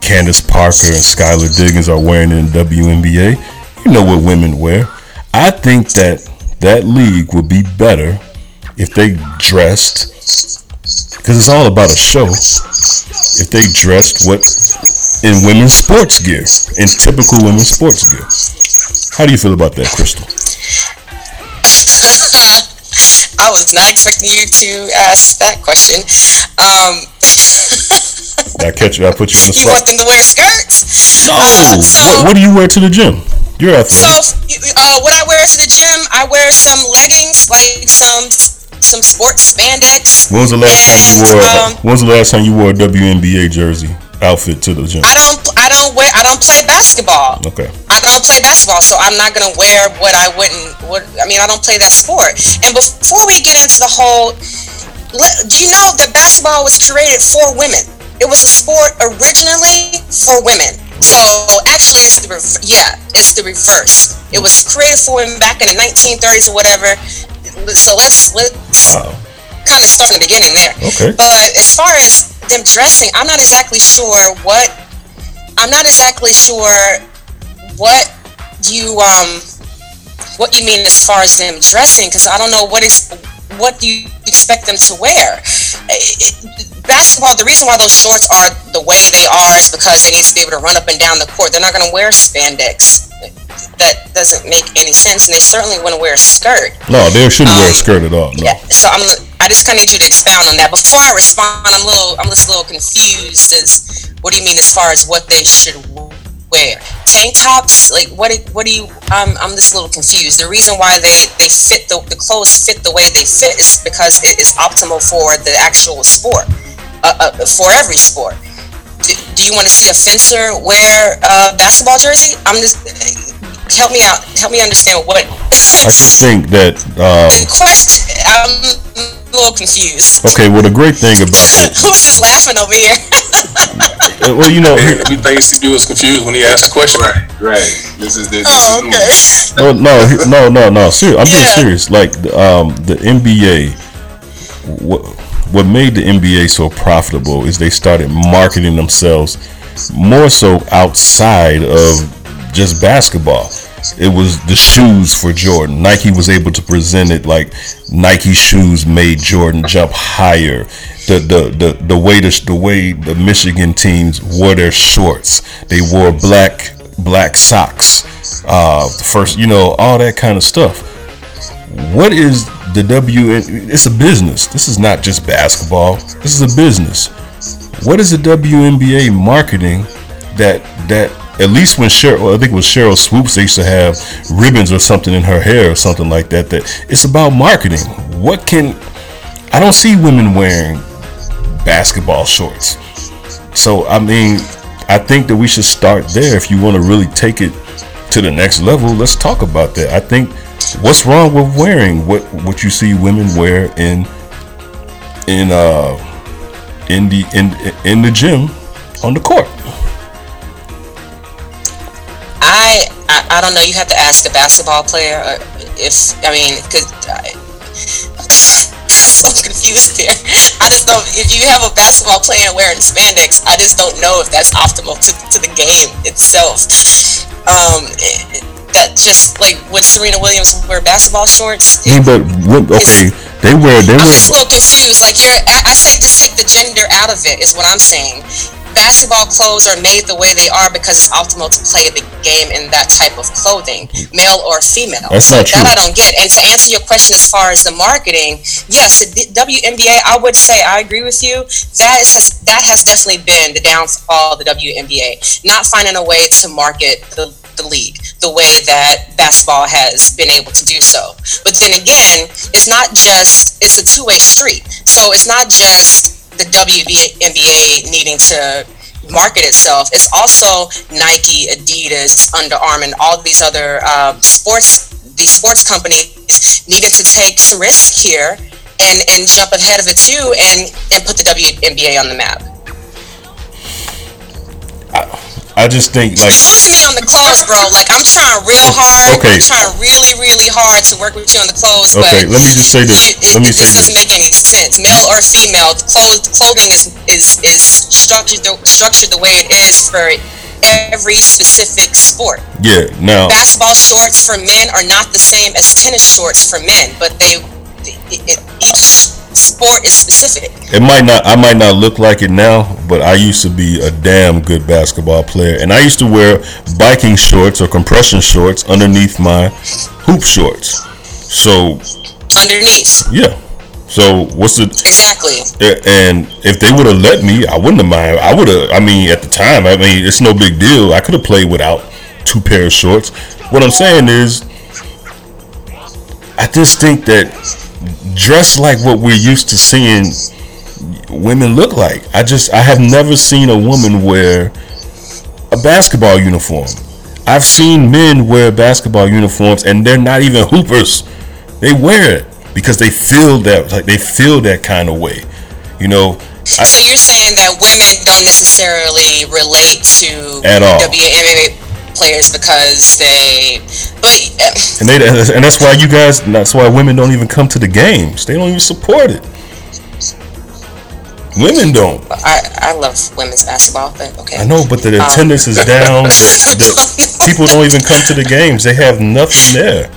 Candace Parker and Skylar Diggins are wearing in WNBA. You know what women wear. I think that that league would be better if they dressed because it's all about a show. If they dressed what in women's sports gear, in typical women's sports gear. How do you feel about that, Crystal? I was not expecting you to ask that question. Um, I catch you. I put you on the you want them to wear skirts? No. Uh, so, what, what do you wear to the gym? You're athletic. so uh, what I wear to the gym, I wear some leggings, like some some sports spandex. When was the last time you wore? um, when was the last time you wore a WNBA jersey outfit to the gym? I don't I don't wear I don't play basketball. Okay. I don't play basketball, so I'm not gonna wear what I wouldn't. What I mean, I don't play that sport. And before we get into the whole, do you know that basketball was created for women? It was a sport originally for women. So actually, it's the rev- yeah, it's the reverse. It was created for him back in the 1930s or whatever. So let's let's kind of start from the beginning there. Okay. But as far as them dressing, I'm not exactly sure what I'm not exactly sure what you um what you mean as far as them dressing because I don't know what is what do you expect them to wear. It- basketball, the reason why those shorts are the way they are is because they need to be able to run up and down the court. They're not going to wear spandex. That doesn't make any sense, and they certainly wouldn't wear a skirt. No, they shouldn't wear a Um, skirt at all. No. Yeah, so I'm. I just kind of need you to expound on that. Before I respond, I'm a little. I'm just a little confused. As what do you mean as far as what they should wear? Where tank tops? Like what? do- What do you? I'm. I'm just a little confused. The reason why they they fit the the clothes fit the way they fit is because it is optimal for the actual sport. Uh, uh, for every sport. Do, do you want to see a fencer wear a basketball jersey? I'm just. Help me out. Help me understand what I just think that. Uh, question. I'm a little confused. okay. Well, the great thing about it, Who's just laughing over here? uh, well, you know, Everything CB was confused when he asked the question. Right, right. This is. This Oh, is okay. no, no, no, no, no. Ser- I'm being serious. Like the, um, the NBA, what what made the NBA so profitable is they started marketing themselves more so outside of just basketball. It was the shoes for Jordan. Nike was able to present it like Nike shoes made Jordan jump higher. The the the, the way the, the way the Michigan teams wore their shorts. They wore black black socks. Uh, first, you know, all that kind of stuff. What is the W? It's a business. This is not just basketball. This is a business. What is the WNBA marketing that that at least when Sheryl, I think it was Sheryl Swoopes, they used to have ribbons or something in her hair or something like that. That it's about marketing. What can I don't see women wearing basketball shorts. So I mean, I think that we should start there. If you want to really take it to the next level, let's talk about that. I think what's wrong with wearing what what you see women wear in in uh in the in in the gym on the court. I, I don't know. You have to ask a basketball player uh, if I mean, cause I, I'm so confused here. I just don't. If you have a basketball player wearing spandex, I just don't know if that's optimal to, to the game itself. Um, it- that just like would Serena Williams wear basketball shorts? Yeah, but okay, they wear they I'm wear just a little confused. Like you're, I, I say just take the gender out of it. Is what I'm saying. Basketball clothes are made the way they are because it's optimal to play the game in that type of clothing, male or female. That's not that. I don't get. And to answer your question as far as the marketing, yes, the WNBA, I would say I agree with you. That is has, that has definitely been the downfall of the WNBA, not finding a way to market the the league the way that basketball has been able to do so. But then again, it's not just it's a two-way street. So it's not just the WNBA needing to market itself. It's also Nike, Adidas, Under Armour, and all these other um, sports these sports companies needed to take some risk here and and jump ahead of it too and and put the WNBA on the map. I just think like Talk to me on the clothes, bro. Like I'm trying real hard. Okay. I'm trying really, really hard to work with you on the clothes, Okay, but let me just say this. it, Let me it say just this. doesn't make any sense. Male or female, the clothes, clothing is is is structured the, structured the way it is for every specific sport. Yeah. Now Basketball shorts for men are not the same as tennis shorts for men, but they it, each sport is specific. it might not I might not look like it now, but I used to be a damn good basketball player. And I used to wear biking shorts or compression shorts underneath my hoop shorts. So Underneath, yeah. So what's the exactly. And if they would have let me, I wouldn't have mind. I would have. I mean, at the time, I mean, it's no big deal. I could have played without two pair of shorts. What I'm saying is, I just think that dress like what we're used to seeing women look like. I just, I have never seen a woman wear a basketball uniform. I've seen men wear basketball uniforms, and they're not even hoopers. They wear it because they feel that like they feel that kind of way. You know, I, So you're saying that women don't necessarily relate to At all. WNBA players because they, and they and that's why you guys. That's why women don't even come to the games. They don't even support it. Women don't. I I love women's basketball, but okay. I know, but the Um, attendance is down. The, the people don't even come to the games. They have nothing there.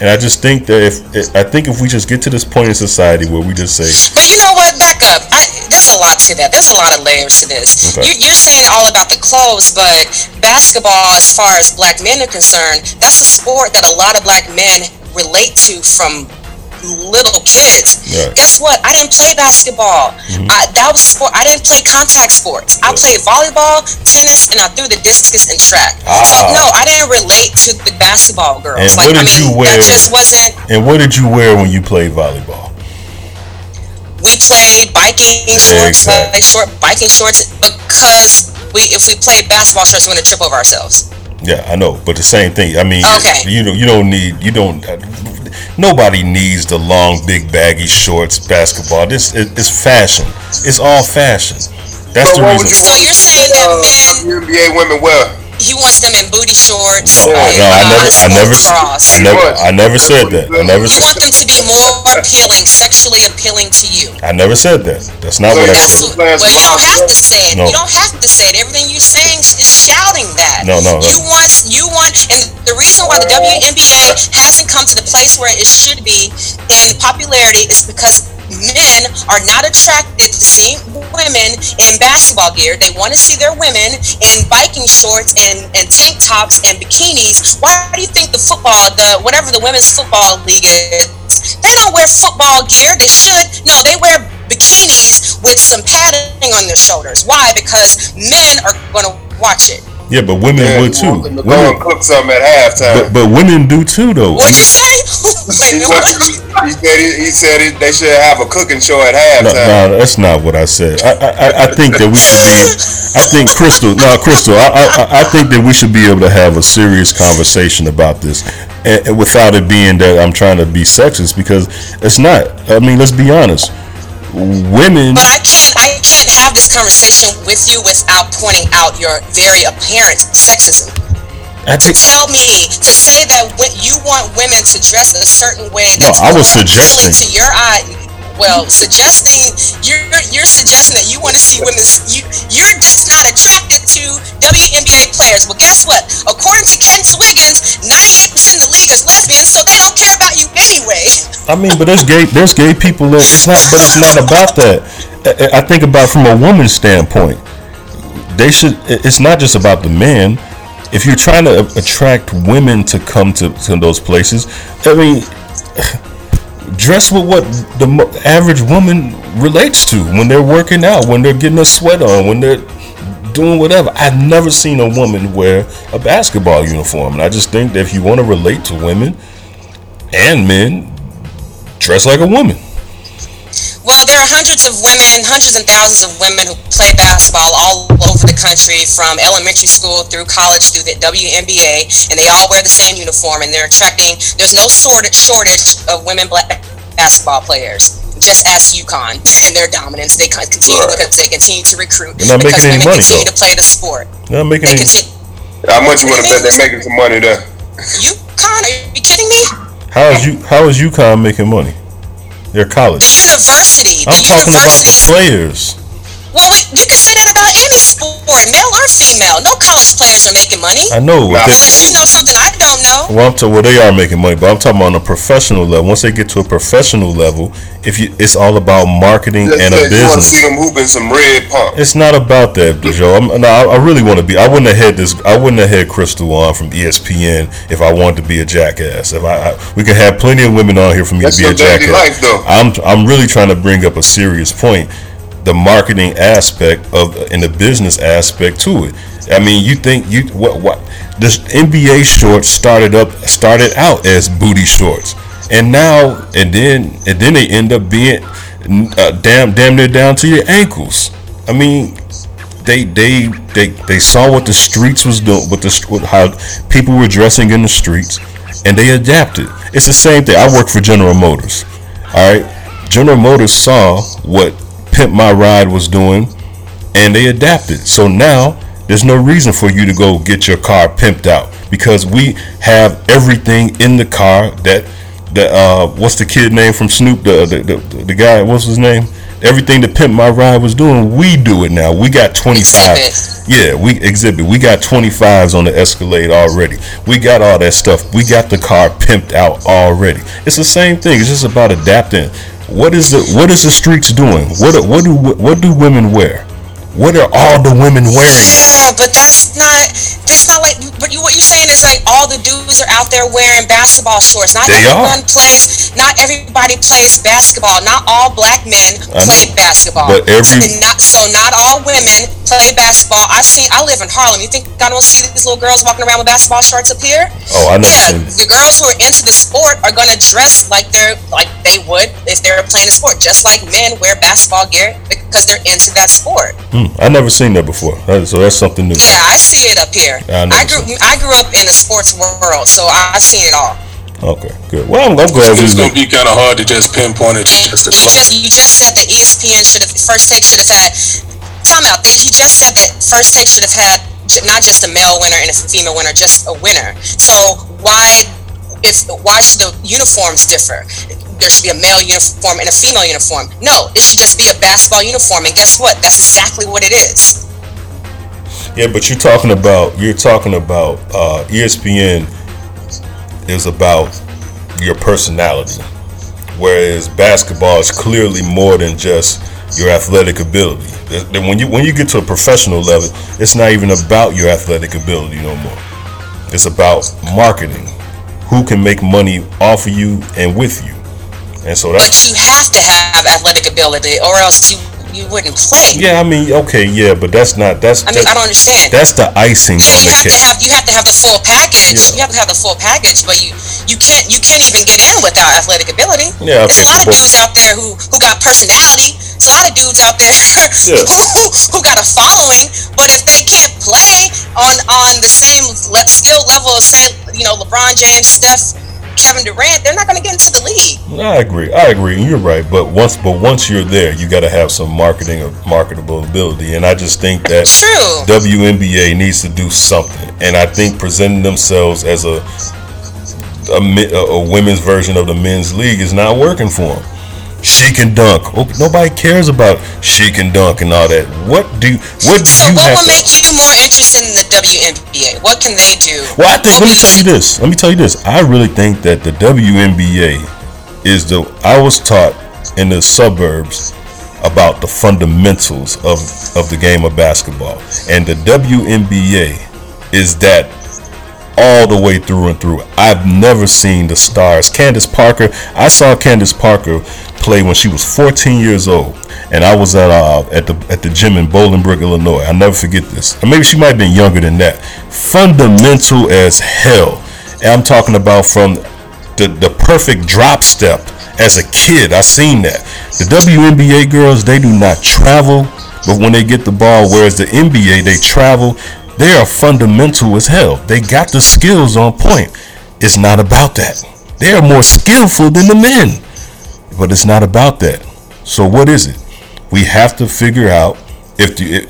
And I just think that if I think if we just get to this point in society where we just say, But you know what? Back up. I, there's a lot to that. There's a lot of layers to this. Okay. You, you're saying all about the clothes, but basketball, as far as black men are concerned, that's a sport that a lot of black men relate to from little kids. Right. Guess what? I didn't play basketball. Mm-hmm. I, that was sport. I didn't play contact sports. I played volleyball, tennis, and I threw the discus and track. So Ah. no, I didn't relate to the basketball girls. And like what I did mean, you wear? that just wasn't. and what did you wear when you played volleyball? We played biking shorts, uh, Exactly. like short biking shorts, because we if we played basketball shorts, we're gonna trip over ourselves. Yeah, I know, but the same thing. I mean, Okay. you don't you don't need you don't. Uh, nobody needs the long, big, baggy shorts. Basketball. This it, it's fashion. It's all fashion. That's So the reason. you So you're saying that uh, men, NBA women wear? He wants them in booty shorts. No, and, no, I uh, never, I never, cross. I never, I never said that. I never, You want them to be more appealing, sexually appealing to you. I never said that. That's not So what I That's said. what, well, you don't have to say it. No. You don't have to say it. Everything you're saying is shouting that. No, no, no. You want, you want, and the reason why the WNBA hasn't come to the place where it should be in popularity is because men are not attracted to seeing women in basketball gear. They want to see their women in biking shorts and, and tank tops and bikinis. Why do you think the football, the whatever the women's football league is, they don't wear football gear? They should. No, they wear bikinis with some padding on their shoulders. Why? Because men are going to watch it. Yeah, but women would too. Go Women, cook something at halftime. but, but women do too, though. What'd you say? He, what? he said, he, he said it, they should have a cooking show at halftime. no, that's not what I said. I, I, I- I think that we should be. I think Crystal. No, Crystal. I, I, I think that we should be able to have a serious conversation about this, and, and without it being that I'm trying to be sexist, because it's not. I mean, let's be honest. Women. But I can't I can't have this conversation with you without pointing out your very apparent sexism. I To tell me to say that you want women to dress a certain way No, that's I was suggesting. to your eye. Well, suggesting you're you're suggesting that you want to see women. You you're just not attracted to WNBA players. Well, guess what? According to Candice Wiggins, 98% of the league is lesbian, so they don't care about you anyway. I mean, but there's gay. There's gay people that it's not. But it's not about that. I, I think about from a woman's standpoint. they should. It's not just about the men. If you're trying to attract women to come to, to those places, I mean, dress with what the average woman relates to when they're working out, when they're getting a sweat on, when they're doing whatever. I've never seen a woman wear a basketball uniform, and I just think that if you want to relate to women and men, dress like a woman. Well, there are hundreds of women, hundreds and thousands of women who play basketball all over the country, from elementary school through college through the WNBA, and they all wear the same uniform, and they're attracting. There's no shortage shortage of women black basketball players. Just ask UConn and their dominance. They continue Right. because they continue to recruit They're not making any women money, continue though. to play the sport. They're Not making They any. continue. How much you want to bet they're making some money there? UConn? Are you kidding me? How is you? How is UConn making money? Their college. The university. I'm the talking about the players. Well, we- you can say that about any sport, male or female. No college players are making money. I know. but they- Unless you know something I don't know. Well, I'm ta- well, they are making money, but I'm talking about on a professional level. Once they get to a professional level, if you, it's all about marketing Just and a said you want to see business. them hooping some red pump. It's not about that, Joe. I'm, no, I, I really want to be. I wouldn't have had this. I wouldn't have had Crystal on from ESPN if I wanted to be a jackass. If I, I we could have plenty of women on here for me That's to be a your daily jackass. life, though. I'm I'm really trying to bring up a serious point. The marketing aspect of and the business aspect to it. I mean, you think you what what this NBA shorts started up started out as booty shorts, and now and then and then they end up being uh, damn damn near down to your ankles. I mean, they they they they saw what the streets was doing, what the what, how people were dressing in the streets, and they adapted. It's the same thing. I work for General Motors. All right, General Motors saw what Pimp My Ride was doing, and they adapted. So now there's no reason for you to go get your car pimped out because we have everything in the car that that uh what's the kid name from Snoop? The the, the, the guy what's his name? Everything that Pimp My Ride was doing we do it now. We got 25 yeah we Xzibit we got 25s on the Escalade already. We got all that stuff. We got the car pimped out already. It's the same thing. It's just about adapting what is the what is the streets doing what what do what do women wear what are all the women wearing Yeah, but that's not. that's not. But you, what you're saying is like all the dudes are out there wearing basketball shorts. Not They everyone plays. Not everybody plays basketball. Not all black men I play know. basketball. But every- And not so. Not all women play basketball. I see. I live in Harlem. You think I don't see these little girls walking around with basketball shorts up here? oh I know Yeah, the girls who are into the sport are gonna dress like they're like they would if they were playing a sport, just like men wear basketball gear because they're into that sport. Hmm, I never seen that before so that's something new Yeah, I see it up here. I I grew I grew up in the sports world, so I- I've seen it all. okay good well I'm, I'm glad we It's gonna be kind of hard to just pinpoint it to just a You just you just said that ESPN should have first take should have had. Time out. They, he just said that first take should have had not just a male winner and a female winner, just a winner. So why if why should the uniforms differ? There should be a male uniform and a female uniform. No, it should just be a basketball uniform. And guess what? That's exactly what it is. Yeah, but you're talking about you're talking about uh, ESPN is about your personality, whereas basketball is clearly more than just your athletic ability. Then When you when you get to a professional level, it's not even about your athletic ability no more. It's about marketing. Who can make money off of you and with you, and so that's But you have to have athletic ability, or else you you wouldn't play. yeah. I mean, okay, yeah, but that's not that's I mean, I don't understand. that's the icing Yeah, on you the have to have you have to have the full package. Yeah. You have to have the full package, but you you can't you can't even get in without athletic ability. Yeah, There's a lot of dudes out there who who got personality. There's a lot of dudes out there Yeah. who, who who got a following, but if they can't play on on the same le- skill level as say you know LeBron James, Steph, Kevin Durant, they're not going to get into the league. I agree. I agree. and You're right. But once, but once you're there, you got to have some marketing or marketable ability. And I just think that True. WNBA needs to do something. And I think presenting themselves as a a, a a women's version of the men's league is not working for them. She can dunk. Oh, nobody cares about she can dunk and all that. What do what do So you what have make you interested in the WNBA? What can they do? Well, I think. What Let me tell you this. Let me tell you this. I really think that the WNBA is the. I was taught in the suburbs. about the fundamentals of of the game of basketball, and the WNBA is that all the way through and through. I've never seen the stars. Candace Parker, I saw Candace Parker play when she was 14 years old, and I was at uh, at the at the gym in Bolingbrook, Illinois. I'll never forget this. Or maybe she might have been younger than that. Fundamental as hell. And I'm talking about from the, the perfect drop step as a kid. I seen that. The WNBA girls, they do not travel, but when they get the ball, whereas the NBA, they travel, they are fundamental as hell. They got the skills on point. It's not about that. They are more skillful than the men, but it's not about that. So what is it? We have to figure out if the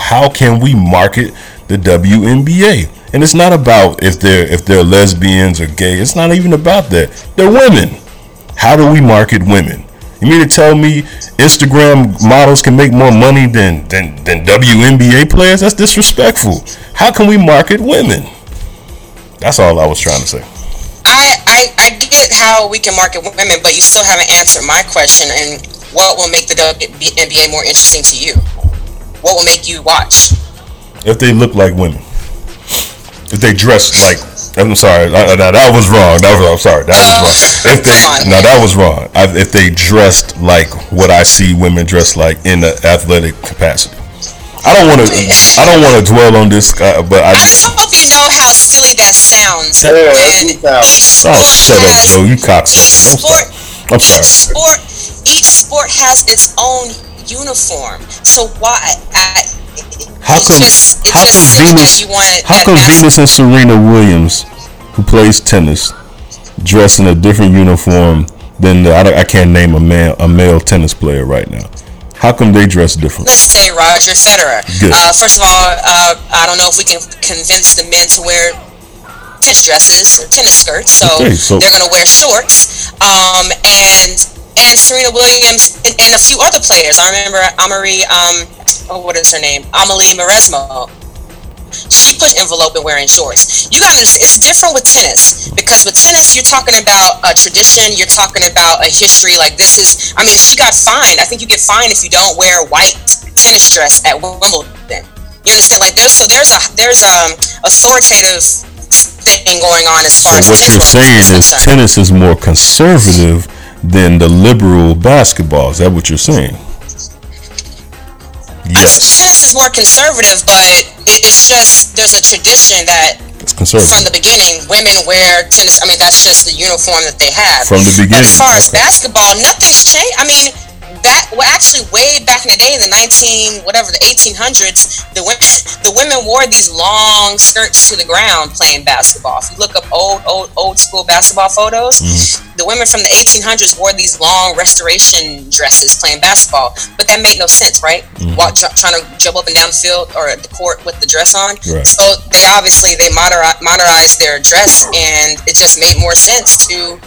how can we market the WNBA. And it's not about if they're if they're lesbians or gay. It's not even about that. They're women. How do we market women? You mean to tell me Instagram models can make more money than than, than WNBA players? That's disrespectful. How can we market women? That's all I was trying to say. I, I, I get how we can market women, but you still haven't answered my question. And what will make the WNBA more interesting to you? What will make you watch? If they look like women, if they dress like I'm sorry, I, I, that was wrong. That was I'm sorry. That was wrong. If they no, that was wrong. I, if they dressed like what I see women dress like in the athletic capacity. I don't want to. I don't want to dwell on this, uh, but I. I hope you know how silly that sounds. Yeah, when each Oh, sport shut up, has Joe. You cocksucker. each Don't sport, stop. I'm sorry. each sorry. sport, each sport has its own uniform. So why? I, How come? just, How come Venus? wanted How come Venus and Serena Williams, who plays tennis, dress in a different uniform than the, I, I can't name a male a male tennis player right now. How come they dress different? Let's say Roger Federer. Good. Uh, first of all, uh, I don't know if we can convince the men to wear tennis dresses or tennis skirts, so, Okay, so- they're going to wear shorts. Um, and and Serena Williams and, and a few other players. I remember Amari, um, oh, what is her name? Amélie Mauresmo. She put envelope in wearing shorts. You got to It's different with tennis because with tennis, you're talking about a tradition. You're talking about a history. Like this is. I mean, she got fined. I think you get fined if you don't wear white tennis dress at Wimbledon. You understand? Like there's so there's a there's um authoritative thing going on as far So as what you're saying is concerned. tennis is more conservative than the liberal basketball. Is that what you're saying? Yes, tennis is more conservative, but it- it's just there's a tradition that it's conservative. from the beginning women wear tennis. I mean, that's just the uniform that they have. From the But beginning, as far as basketball, nothing's changed. I mean, back well, actually way back in the day, in the 19 whatever the 1800s, the women the women wore these long skirts to the ground playing basketball. If you look up old old old school basketball photos, Mm-hmm. the women from the 1800s wore these long restoration dresses playing basketball, but that made no sense, right? Walk, ju- trying to jump up and down the field or the court with the dress on. Right. So they obviously they moder- modernized their dress, and it just made more sense to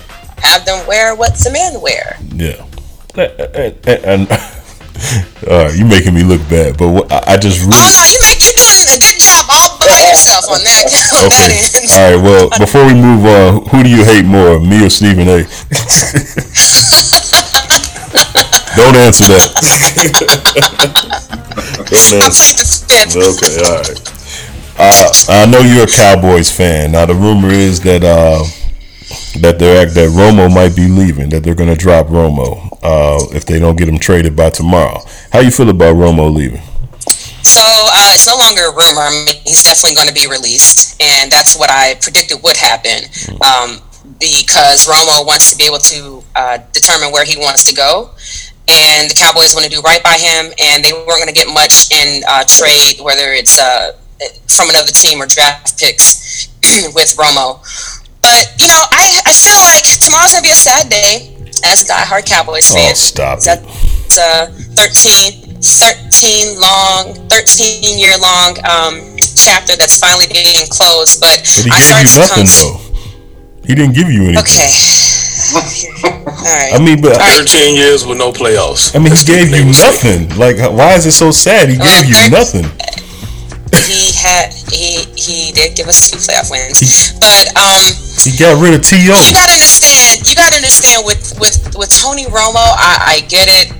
have them wear what the men wear. Yeah. And, and, and uh, you making me look bad, but what, I, I just really. Oh no, you make you doing a good job all by yourself on that. On Okay. end. All right. Well, before we move on, who do you hate more, me or Stephen A? Don't answer that. Don't answer. Okay. All right. Uh, I know you're a Cowboys fan. Now the rumor is that uh, that they're that Romo might be leaving. That they're going to drop Romo uh, if they don't get him traded by tomorrow. How you feel about Romo leaving? So uh, it's no longer a rumor. I mean, he's definitely going to be released, and that's what I predicted would happen. Um, because Romo wants to be able to uh, determine where he wants to go, and the Cowboys want to do right by him, and they weren't going to get much in uh, trade, whether it's uh, from another team or draft picks with Romo. But you know, I I feel like tomorrow's gonna be a sad day as a diehard Cowboys fan. Oh, stop it. It's a 13, 13 long, 13 year long um, chapter that's finally being closed. But, But he I gave started you to nothing come. though. He didn't give you anything. Okay. All right. I mean, but 13 years with no playoffs. I mean, he gave you nothing. Like, why is it so sad? He gave you nothing. He had he he did give us two playoff wins, but um. He got rid of To. You gotta understand. You gotta understand with with with Tony Romo. I, I get it.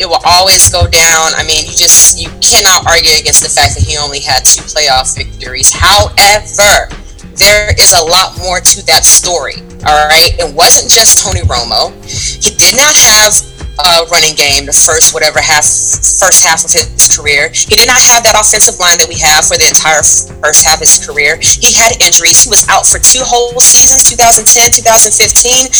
it will always go down. I mean, you just you cannot argue against the fact that he only had two playoff victories. However, there is a lot more to that story. All right, it wasn't just Tony Romo. He did not have uh, running game the first whatever half first half of his career. He did not have that offensive line that we have for the entire first half of his career. He had injuries. He was out for two whole seasons, 2010, 2015.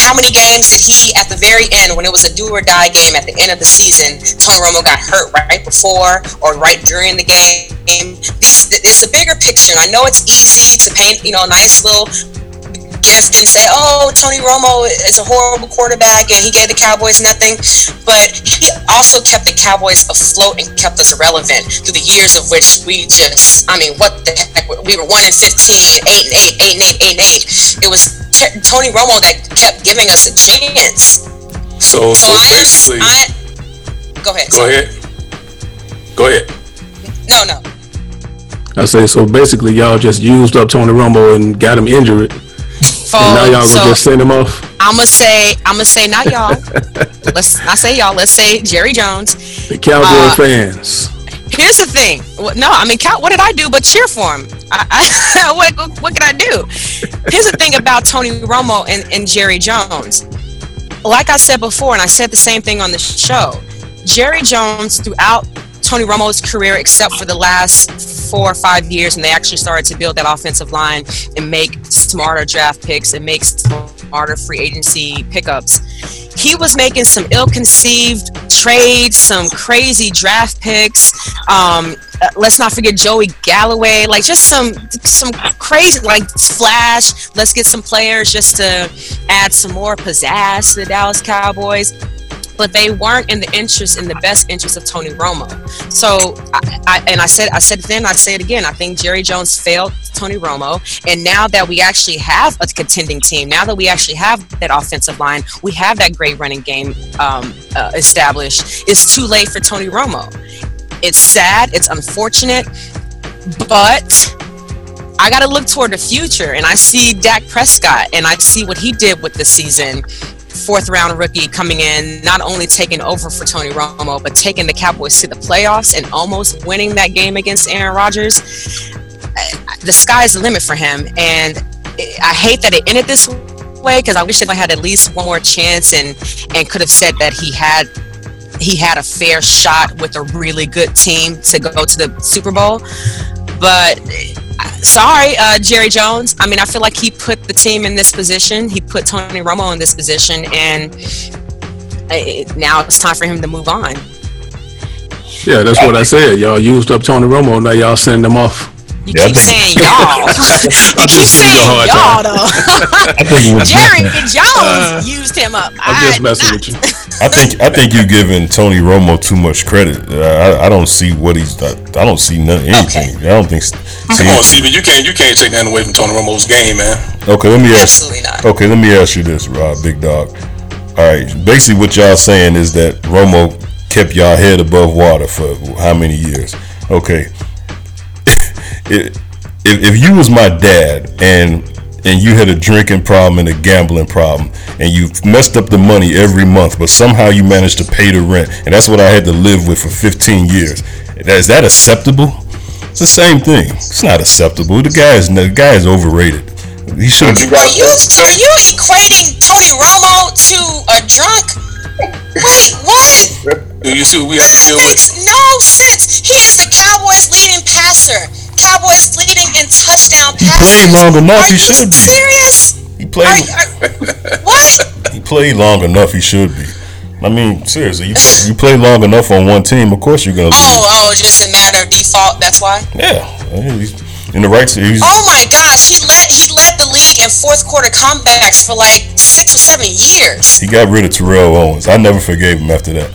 How many games did he at the very end when it was a do or die game at the end of the season, Tony Romo got hurt right before or right during the game? These, it's a bigger picture. And I know it's easy to paint, you know, a nice little gift and say, "Oh, Tony Romo is a horrible quarterback and he gave the Cowboys nothing," but he also kept the Cowboys afloat and kept us relevant through the years of which we just, I mean, what the heck? We were one and 15, eight and eight, eight and eight, eight and eight. It was t- Tony Romo that kept giving us a chance. So, so, I, basically, I, go ahead. go ahead. Go ahead. No, no. I say so. Basically, y'all just used up Tony Romo and got him injured, now y'all so- gonna just send him off. I'm gonna say, I'm gonna say, not y'all. let's not say y'all. Let's say Jerry Jones. The Cowboy Uh, fans. Here's the thing. No, I mean, Cal- what did I do but cheer for him? I, I, what, what can I do? Here's the thing about Tony Romo and, and Jerry Jones. Like I said before, and I said the same thing on the show, Jerry Jones, throughout Tony Romo's career, except for the last four or five years, when they actually started to build that offensive line and make smarter draft picks and make smarter free agency pickups, he was making some ill-conceived trades, some crazy draft picks. Um, uh, let's not forget Joey Galloway, like just some some crazy like flash. Let's get some players just to add some more pizzazz to the Dallas Cowboys. But they weren't in the interest, in the best interest of Tony Romo. So, I, I, and I said, I said then, I say it again. I think Jerry Jones failed Tony Romo, and now that we actually have a contending team, now that we actually have that offensive line, we have that great running game um, uh, established. It's too late for Tony Romo. It's sad. It's unfortunate, but I got to look toward the future, and I see Dak Prescott, and I see what he did with the season. Fourth round rookie coming in, not only taking over for Tony Romo, but taking the Cowboys to the playoffs and almost winning that game against Aaron Rodgers. The sky's the limit for him, and I hate that it ended this way because I wish that I had at least one more chance and and could have said that he had he had a fair shot with a really good team to go to the Super Bowl. But sorry, uh, Jerry Jones. I mean, I feel like he put the team in this position. He put Tony Romo in this position, and uh, now it's time for him to move on. Yeah, that's what I said. Y'all used up Tony Romo. Now y'all send him off. You keep saying y'all. you keep saying y'all though. I think Jerry Jones used him up. I'm just messing with you. I think I think you're giving Tony Romo too much credit. Uh, I, I don't see what he's. I, I don't see nothing. anything. I don't think. Come on, Steven. You can't you can't take that away from Tony Romo's game, man. Okay, let me ask. Absolutely not. Okay, let me ask you this, Rob, big dog. All right, basically what y'all saying is that Romo kept y'all head above water for how many years? Okay, if, if if you was my dad and and you had a drinking problem and a gambling problem and you messed up the money every month, but somehow you managed to pay the rent, and that's what I had to live with for 15 years. Is that acceptable? It's the same thing. It's not acceptable. The guy is the guy is overrated. He should Are you, are you equating Tony Romo to a drunk? Wait, what? Do you see what we have to That deal with? makes no sense. He is the Cowboys' leading passer. Cowboys leading in touchdown passes. He played long enough. He Are you should be. serious? He played. What? He played long enough. He should be. I mean, seriously, you, you play long enough on one team, of course you're gonna lose. Oh, oh, just a matter of default. That's why. Yeah, he's in the right. He's, Oh my gosh, he led he led the league in fourth quarter comebacks for like six or seven years. he got rid of Terrell Owens. I never forgave him after that.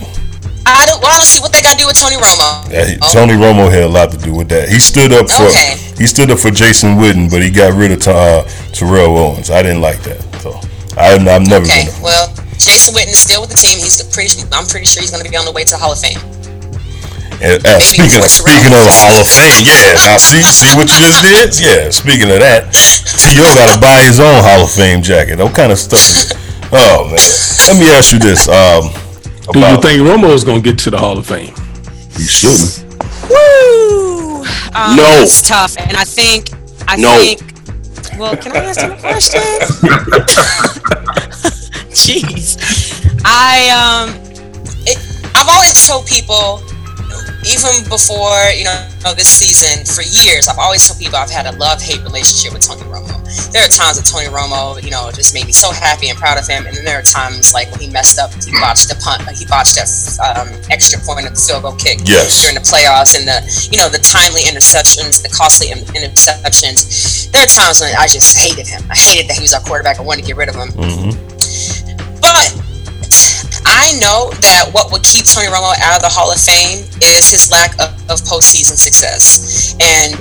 I don't see what they got to do with Tony Romo. Yeah, he- Tony Romo had a lot to do with that. He stood up for Okay. he stood up for Jason Witten, but he got rid of uh, Terrell Owens. I didn't like that. So I, I've never Okay, been. well, Jason Witten is still with the team. He's pretty. I'm pretty sure he's going to be on the way to the Hall of Fame. And, uh, speaking of speaking of Hall of Fame, yeah. Now see see what you just did? Yeah. Speaking of that, T.O. got to buy his own Hall of Fame jacket. What kind of stuff? Is, oh man. Let me ask you this. Um, Do you think Romo is gonna get to the Hall of Fame? He shouldn't. Woo! Um, No. It's tough, and I think I No. think. Well, can I answer the question? Jeez, I um, it, I've always told people, even before you know this season, for years, I've always told people I've had a love hate relationship with Tony Romo. There are times that Tony Romo, you know, just made me so happy and proud of him, and then there are times like when he messed up, he botched the punt, he botched that um, extra point of the field goal kick Yes. during the playoffs, and the you know the timely interceptions, the costly interceptions. There are times when I just hated him. I hated that he was our quarterback. I wanted to get rid of him. But I know that what would keep Tony Romo out of the Hall of Fame is his lack of, of postseason success. And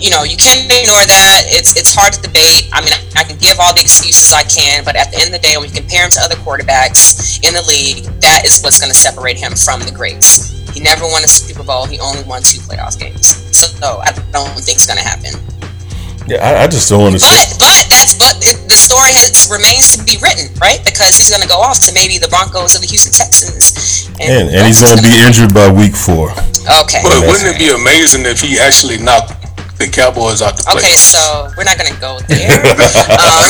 you know, you can't ignore that. It's it's hard to debate. I mean, I can give all the excuses I can, but at the end of the day, when you compare him to other quarterbacks in the league, that is what's going to separate him from the greats. He never won a Super Bowl. He only won two playoff games. So I don't think it's going to happen. Yeah, I, I just don't understand. But but that's but it, the story has remains to be written, right? Because he's going to go off to maybe the Broncos or the Houston Texans, And, and he's going to be injured by week four. Okay. But wouldn't it be amazing if he actually knocked the Cowboys out the Okay, playoffs? so we're not gonna go there. um,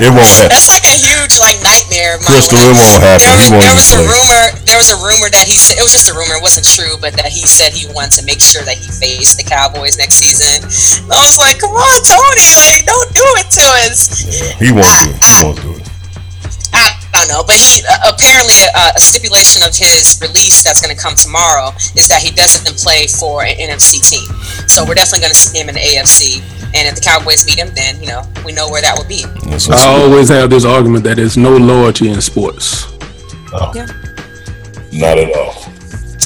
It won't happen. that's like a huge like nightmare. of mine. Crystal, it won't happen. There He was, won't there was a play. rumor. There was a rumor that he said it was just a rumor. It wasn't true, but that he said he wanted to make sure that he faced the Cowboys next season. I was like, come on, Tony, like don't do it to us. Yeah, He won't do it. He won't do it. I don't know, but he uh, apparently uh, a stipulation of his release that's going to come tomorrow is that he doesn't play for an NFC team. So we're definitely going to see him in the AFC. And if the Cowboys meet him, then you know we know where that would be. I always have this argument that there's no loyalty in sports. Yeah, Not at all.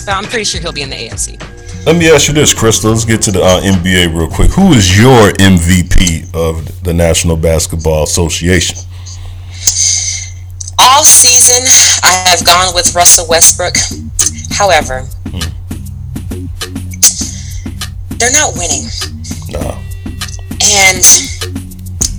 but I'm pretty sure he'll be in the AFC. Let me ask you this, Crystal. Let's get to the uh, NBA real quick. Who is your MVP of the National Basketball Association? All season, I have gone with Russell Westbrook. However, they're not winning. No. And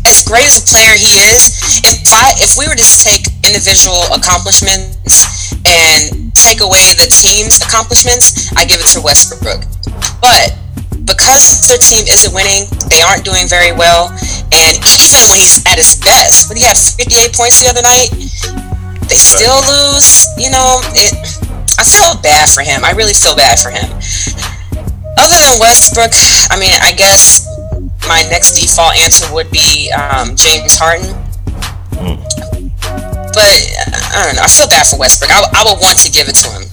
as great as a player he is, if I if we were to take individual accomplishments and take away the team's accomplishments, I give it to Westbrook. But because their team isn't winning, they aren't doing very well, and even when he's at his best, when he had 58 points the other night, they still lose. You know, it. I feel bad for him. I really feel bad for him. Other than Westbrook, I mean, I guess my next default answer would be um, James Harden. But uh, I don't know. I feel bad for Westbrook. I, I would want to give it to him.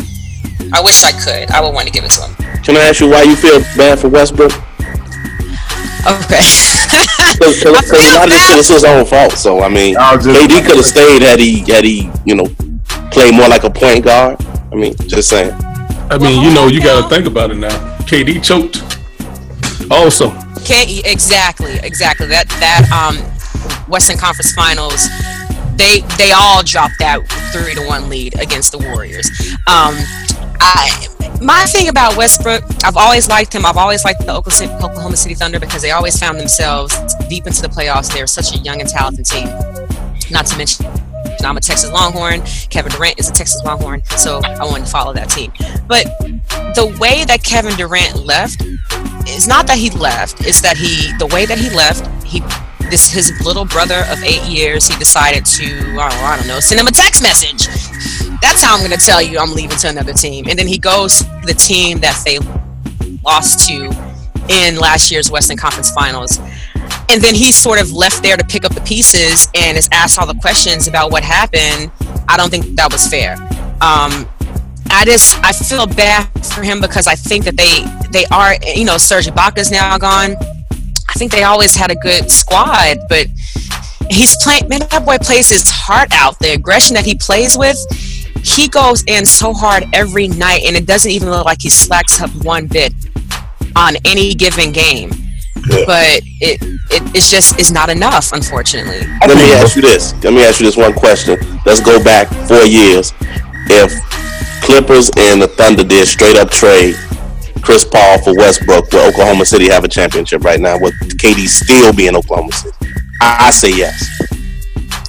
I wish I could. I would want to give it to him. Can I ask you why you feel bad for Westbrook? Okay. Because a lot of this shit is his own fault. So I mean, KD could have stayed had he had he you know played more like a point guard. I mean, just saying. I mean, you know, you got to think about it now. KD choked. Also, Can't exactly, exactly. That that um Western Conference Finals, they they all dropped that three to one lead against the Warriors. Um, I my thing about Westbrook, I've always liked him. I've always liked the Oklahoma City, Thunder because they always found themselves deep into the playoffs. They're such a young and talented team. Not to mention. I'm a Texas Longhorn. Kevin Durant is a Texas Longhorn, so I wanted to follow that team. But the way that Kevin Durant left it's not that he left it's that he the way that he left he this his little brother of eight years he decided to I don't, I don't know send him a text message. That's how i'm to tell you i'm leaving to another team. And then he goes to the team that they lost to in last year's western conference finals. And then he's sort of left there to pick up the pieces and is asked all the questions about what happened. I don't think that was fair. Um, I just I feel bad for him because I think that they they are you know Serge Ibaka's now gone. I think they always had a good squad, but he's playing. Man, that boy plays his heart out. The aggression that he plays with, he goes in so hard every night, and it doesn't even look like he slacks up one bit on any given game. But it, it it's just is not enough, unfortunately. Let me ask you this. Let me ask you this one question. Let's go back four years. If Clippers and the Thunder did straight up trade Chris Paul for Westbrook, will Oklahoma City have a championship right now? with KD still being Oklahoma City? I, I say yes.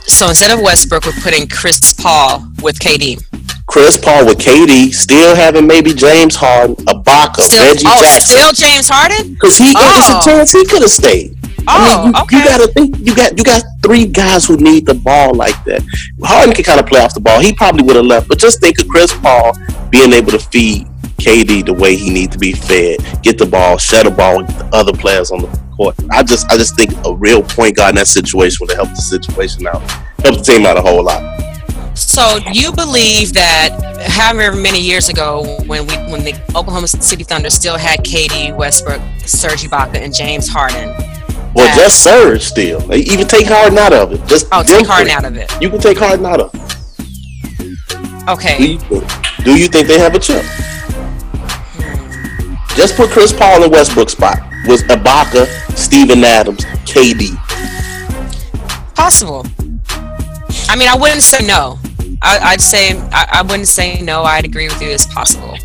So instead of Westbrook, we're putting Chris Paul with KD. Chris Paul with KD, still having maybe James Harden, Ibaka, Still, Reggie oh, Jackson. still James Harden? Because he there's a Oh. chance he could have stayed. Oh, I mean, Oh, you, you gotta think you got you got three guys who need the ball like that. Harden can kind of play off the ball. He probably would have left, but just think of Chris Paul being able to feed KD the way he needs to be fed, get the ball, shut the ball with the other players on the court. I just I just think a real point guard in that situation would help the situation out, help the team out a whole lot. So you believe that however many years ago, when we when the Oklahoma City Thunder still had KD, Westbrook, Serge Ibaka, and James Harden. Well, just Serge still. Like, Even take Harden out of it. Just Oh, take Harden out of it. You can take Harden out of it. Do Okay. you, do you think they have a chip? Just put Chris Paul in Westbrook spot with Ibaka, Steven Adams, KD. Possible. I mean, I wouldn't say no. I, I'd say I, I wouldn't say no. I'd agree with you. It's possible.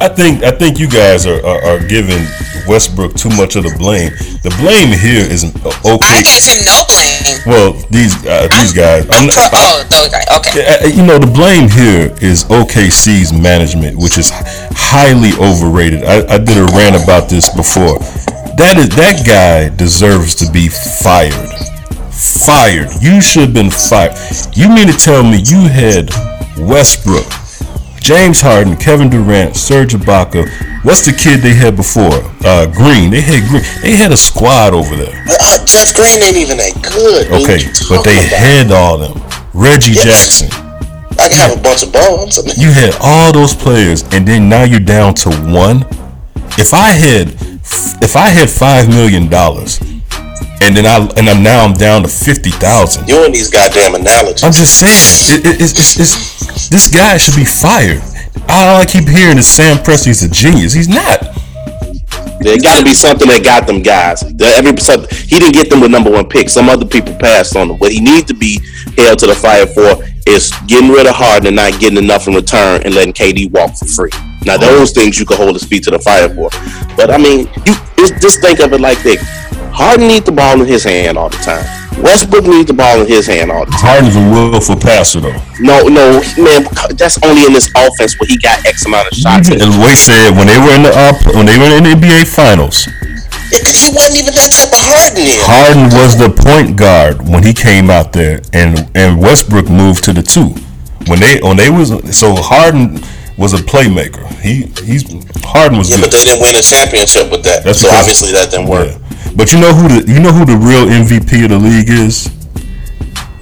I think I think you guys are, are, are giving Westbrook too much of the blame. The blame here is okay. I gave him no blame. Well, these uh, these guys. I'm not, Oh, those guys. Okay. Uh, you know, the blame here is OKC's management, which is highly overrated. I, I did a rant about this before. That is that guy deserves to be fired. Fired. You should have been fired. You mean to tell me you had Westbrook, James Harden, Kevin Durant, Serge Ibaka. What's the kid they had before? Uh, Green. They had Green. They had a squad over there. Uh, Jeff Green ain't even that good. Okay, but they about? had all them. Reggie Yes. Jackson. I can have a bunch of bombs. You had all those players, and then now you're down to one. If I had, if I had five million dollars, and then I and I'm now I'm down to fifty thousand. you and these goddamn analogies. I'm just saying, it, it, it's, it's, it's, this guy should be fired. All I keep hearing is Sam Presti's a genius. He's not. There got to be something that got them guys. Every he didn't get them with number one pick. Some other people passed on him. What he needs to be held to the fire for is getting rid of Harden and not getting enough in return and letting KD walk for free. Now those things you can hold his feet to the fire for. But I mean, you just, think of it like this: Harden needs the ball in his hand all the time. Westbrook needs the ball in his hand all the time. Harden's a willful passer though. No, no, man, that's only in this offense where he got X amount of shots. And Wade said when they were in the uh, when they were in the NBA finals, He wasn't even that type of Harden. Harden was the point guard when he came out there, and and Westbrook moved to the two. When they when they was so Harden was a playmaker. He he's Harden was Yeah, good. but they didn't win a championship with that. That's so because- obviously that didn't work. Yeah. But you know who the you know who the real MVP of the league is?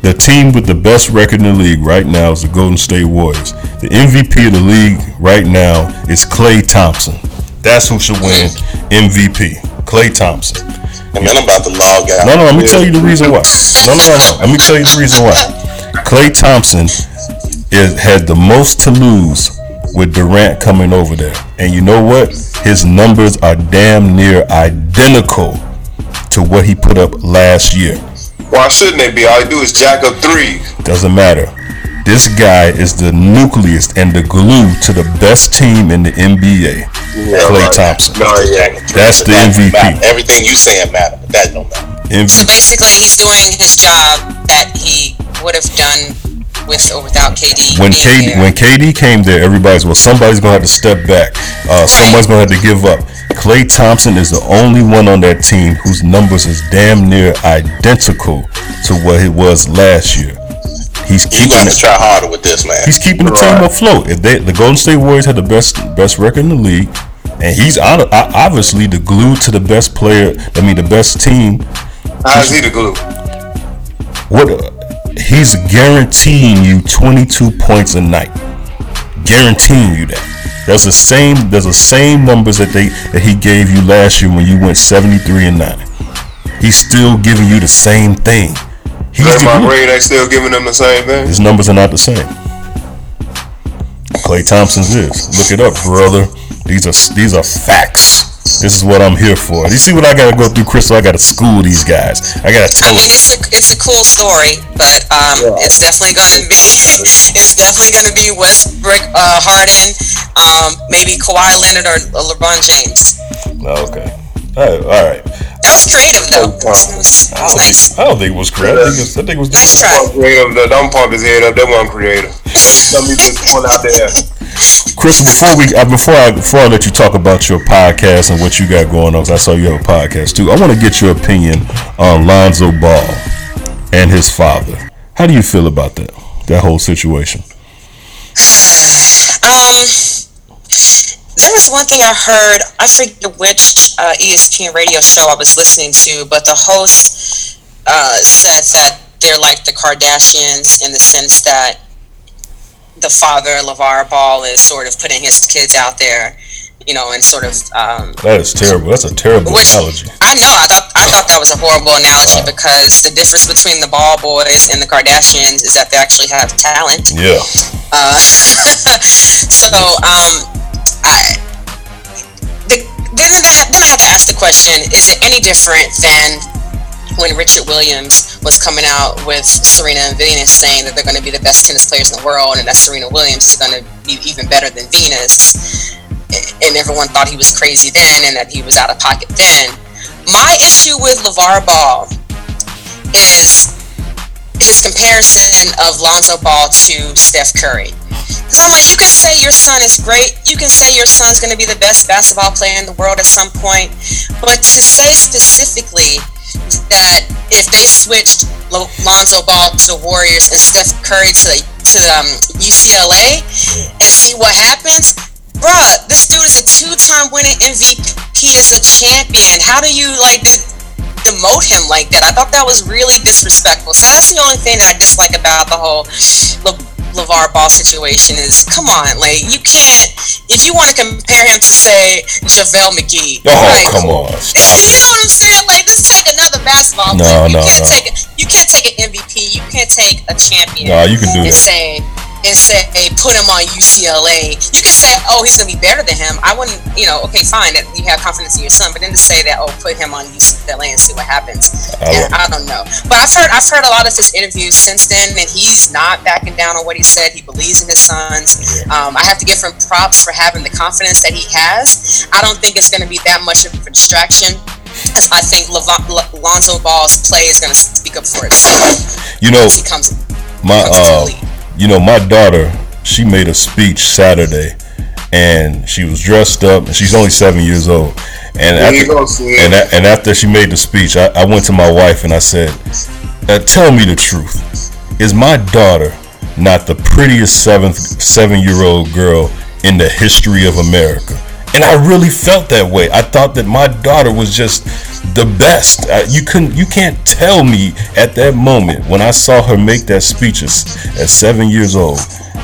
The team with the best record in the league right now is the Golden State Warriors. The MVP of the league right now is Klay Thompson. That's who should win MVP. Klay Thompson. And I'm about to log out. No, no, let me tell you the reason why. No, no, no, no. Let me tell you the reason why. Klay Thompson is, had the most to lose with Durant coming over there. And you know what? His numbers are damn near identical to what he put up last year. Why shouldn't they be? All you do is jack up three. Doesn't matter. This guy is the nucleus and the glue to the best team in the NBA. Klay Thompson. No, yeah. That's the That. MVP. Everything you saying matter, but that don't matter. So basically, he's doing his job that he would have done with or without KD. When KD there. when KD came there, everybody's well, somebody's gonna have to step back. Uh, somebody's gonna have to give up. Klay Thompson is the only one on that team whose numbers is damn near identical to what it was last year. He's You keeping got to try harder with this, man. He's keeping the team afloat. If they, the Golden State Warriors had the best best record in the league, and he's on, obviously the glue to the best player. I mean, the best team. How's he the glue? What? uh, He's guaranteeing you 22 points a night. Guaranteeing you that. That's the same. There's the same numbers that they that he gave you last year when you went 73 and nine. He's still giving you the same thing. He's the Draymond glue. They still giving them the same thing. His numbers are not the same. Klay Thompson's is. Look it up, brother. These are these are facts. This is what I'm here for. You see what I gotta go through, Crystal? I gotta school these guys. I gotta tell I them. mean, it's a it's a cool story, but um, it's definitely gonna be it's definitely gonna be Westbrook, uh, Harden, um, maybe Kawhi Leonard or, or LeBron James. Okay. All right. All right. That was creative though. It was, it was, it was nice. I don't think it was creative. I think it was, I think it was Nice try. Creative, though. don't pump his head up. That wasn't creative. Let me just point out there. Chris, before we uh, before I before I let you talk about your podcast and what you got going on, because I saw you have a podcast too. I want to get your opinion on Lonzo Ball and his father. How do you feel about that that whole situation? Um, there was one thing I heard. I forget which uh, ESPN radio show I was listening to, but the host uh, said that they're like the Kardashians in the sense that the father, LeVar Ball, is sort of putting his kids out there, you know, and sort of. Um, That is terrible. That's a terrible Which- analogy. I know. I thought I thought that was a horrible analogy because the difference between the Ball boys and the Kardashians is that they actually have talent. Yeah. Uh, so um, I the, then then I, then I have to ask the question: Is it any different than when Richard Williams was coming out with Serena and Venus saying that they're going to be the best tennis players in the world and that Serena Williams is going to be even better than Venus? And everyone thought he was crazy then and that he was out of pocket then. My issue with LeVar Ball is his comparison of Lonzo Ball to Steph Curry. I'm like, you can say your son is great. You can say your son's going to be the best basketball player in the world at some point. But to say specifically that if they switched Lonzo Ball to the Warriors and Steph Curry to to um, UCLA and see what happens, bruh, this dude is a two-time winning MVP as a champion. How do you like de- demote him like that? I thought that was really disrespectful. So that's the only thing that I dislike about the whole Le- LeVar Ball situation is, come on, like you can't. If you want to compare him to say JaVale McGee, Oh, right? come on. you know what I'm saying? Like, just take another basketball No, player. You no, can't no. take you can't take an MVP. You can't take a champion. No, you can do and that. say and say put him on UCLA. You can say oh he's gonna be better than him. I wouldn't you know okay fine that you have confidence in your son, but then to say that oh put him on UCLA and see what happens. I And I don't know. But I've heard I've heard a lot of his interviews since then, and he's not backing down on what he said. He believes in his sons. Um, I have to give him props for having the confidence that he has. I don't think it's going to be that much of a distraction. 'cause I think Levon- L- Lonzo Ball's play is going to speak up for itself. You know, he comes. my uh, you know, my daughter, she made a speech Saturday, and she was dressed up, and she's only seven years old. And after, go, and, and after she made the speech, I, I went to my wife and I said, uh, "Tell me the truth. Is my daughter not the prettiest seventh seven year old girl in the history of America?" And I really felt that way. I thought that my daughter was just the best. You couldn't, you can't tell me at that moment when I saw her make that speech at, at seven years old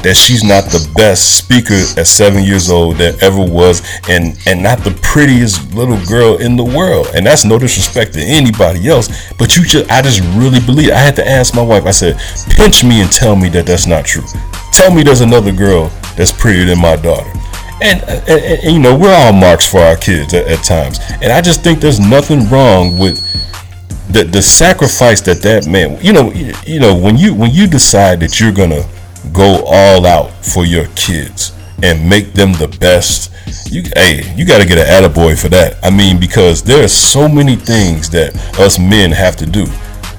that she's not the best speaker at seven years old that ever was, and and not the prettiest little girl in the world. And that's no disrespect to anybody else, but you just, I just really believe. I had to ask my wife. I said, pinch me and tell me that that's not true. Tell me there's another girl that's prettier than my daughter. And, and, and, you know we're all marks for our kids at, at times. And i just think there's nothing wrong with the the sacrifice that that man you know you, you know when you when you decide that you're gonna go all out for your kids and make them the best you hey you got to get an attaboy for that. I mean because there are so many things that us men have to do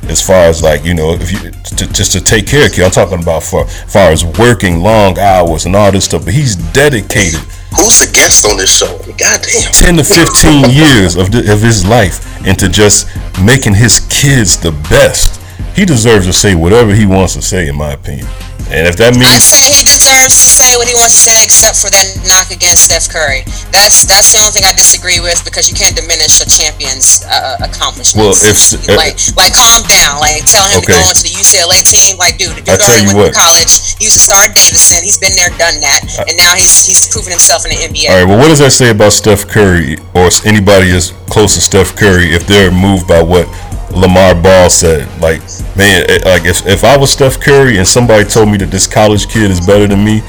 as far as like you know if you to, just to take care of kids. I'm talking about for far as working long hours and all this stuff but he's dedicated Who's the guest on this show? Goddamn. 10 to 15 years of, the, of his life into just making his kids the best. He deserves to say whatever he wants to say, in my opinion. And if that means I say he deserves to say what he wants to say, except for that knock against Steph Curry. That's that's the only thing I disagree with because you can't diminish a champion's uh, uh accomplishments. Well, if- if- like like calm down, like tell him Okay. to go into the UCLA team. Like, dude, the I dude already went to college. He used to star at Davidson. He's been there, done that, uh, and now he's he's proven himself in the NBA. All right, well, what does that say about Steph Curry or anybody as close to Steph Curry if they're moved by what Lamar Ball said? Like, man, like if, if I was Steph Curry and somebody told me that this college kid is better than me,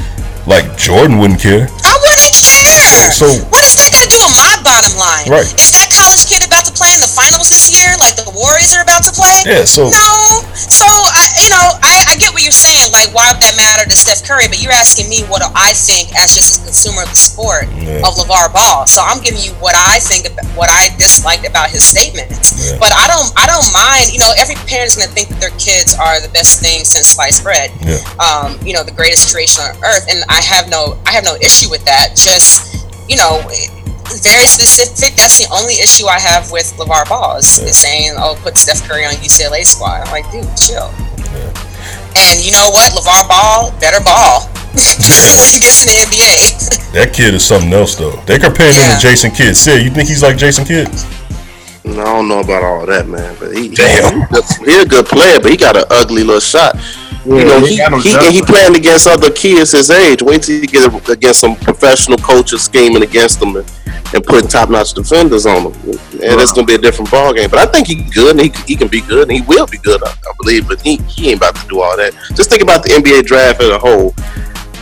like Jordan wouldn't care. I wouldn't care. So What is that got to do with my Right. Is that college kid about to play in the finals this year, like the Warriors are about to play? Yeah, so- no. so I, you know, I, I get what you're saying. Like, why would that matter to Steph Curry? But you're asking me what do I think as just a consumer of the sport Yeah. of LeVar Ball. So I'm giving you what I think, about, what I disliked about his statements. Yeah. But I don't, I don't mind. You know, every parent's gonna think that their kids are the best thing since sliced bread. Yeah. Um, you know, the greatest creation on earth, and I have no, I have no issue with that. Just, you know. Very specific. That's the only issue I have with LeVar Ball is, is saying, "Oh, put Steph Curry on UCLA squad." I'm like, dude, chill. And you know what? LeVar Ball, better ball. when he gets in the NBA. That kid is something else though. They comparing him to Jason Kidd. Sid, you think he's like Jason Kidd? No, I don't know about all that, man. But he, Damn. he's a good player, but he got an ugly little shot. You know, he he, he, he playing against other kids his age. Wait till you get against some professional coaches scheming against them and, and putting top notch defenders on them. And that's gonna be a different ball game. But I think he's good and he, he can be good and he will be good, I, I believe. But he, he ain't about to do all that. Just think about the NBA draft as a whole.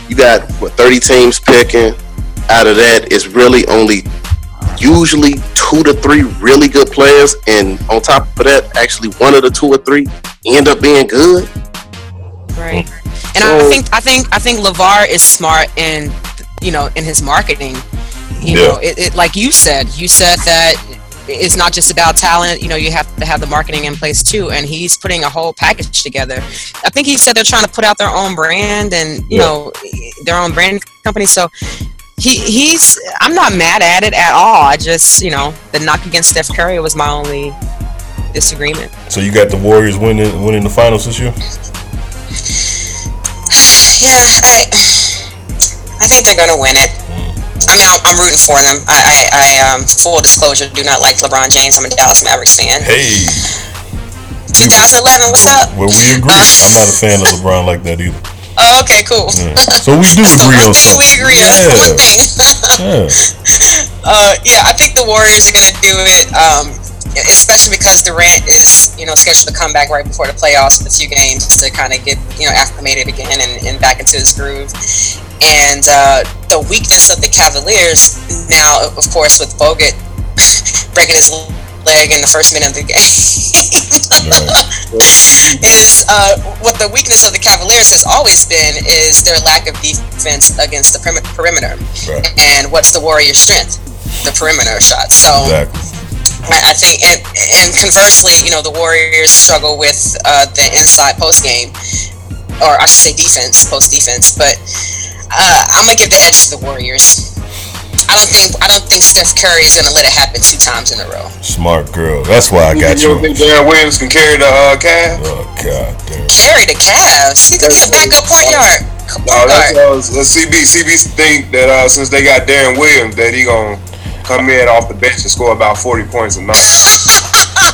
You got what thirty teams picking. Out of that, it's really only usually two to three really good players, and on top of that, actually one of the two or three end up being good. Right. Mm. And I think I think I think Levar is smart in you know in his marketing. You Yeah. know, it, it like you said, you said that it's not just about talent. You know, you have to have the marketing in place too. And he's putting a whole package together. I think he said they're trying to put out their own brand and you Yeah. know their own brand company. So he he's I'm not mad at it at all. I just you know the knock against Steph Curry was my only disagreement. So you got the Warriors winning winning the finals this year? Yeah, I I think they're gonna win it. I mean, I'm, I'm rooting for them. I, I, I um, full disclosure, do not like LeBron James. I'm a Dallas Mavericks fan. Hey, 2011, what's up? well we agree. I'm not a fan of LeBron like that either. Oh, okay, cool. Yeah. So we do agree on thing something. we agree on. One thing. Yeah. uh, yeah, I think the Warriors are gonna do it. Um, especially because Durant is, you know, scheduled to come back right before the playoffs with a few games to kind of get, you know, acclimated again and, and back into his groove. And uh, the weakness of the Cavaliers now, of course, with Bogut breaking his leg in the first minute of the game. is uh, what the weakness of the Cavaliers has always been is their lack of defense against the perim- perimeter. Right. And what's the Warriors' strength? The perimeter shot. So Exactly. I, I think, and, and conversely, you know, the Warriors struggle with uh, the inside post game, or I should say defense, post defense. But uh, I'm gonna give the edge to the Warriors. I don't think I don't think Steph Curry is gonna let it happen two times in a row. Smart girl. That's why I got you you. don't think Deron Williams can carry the uh, Cavs? Oh god damn. Carry the Cavs. He could be a backup point guard. No, Point that's guard. uh, that's CB. CB think that uh, since they got Deron Williams, that he gonna come in off the bench and score about forty points a night.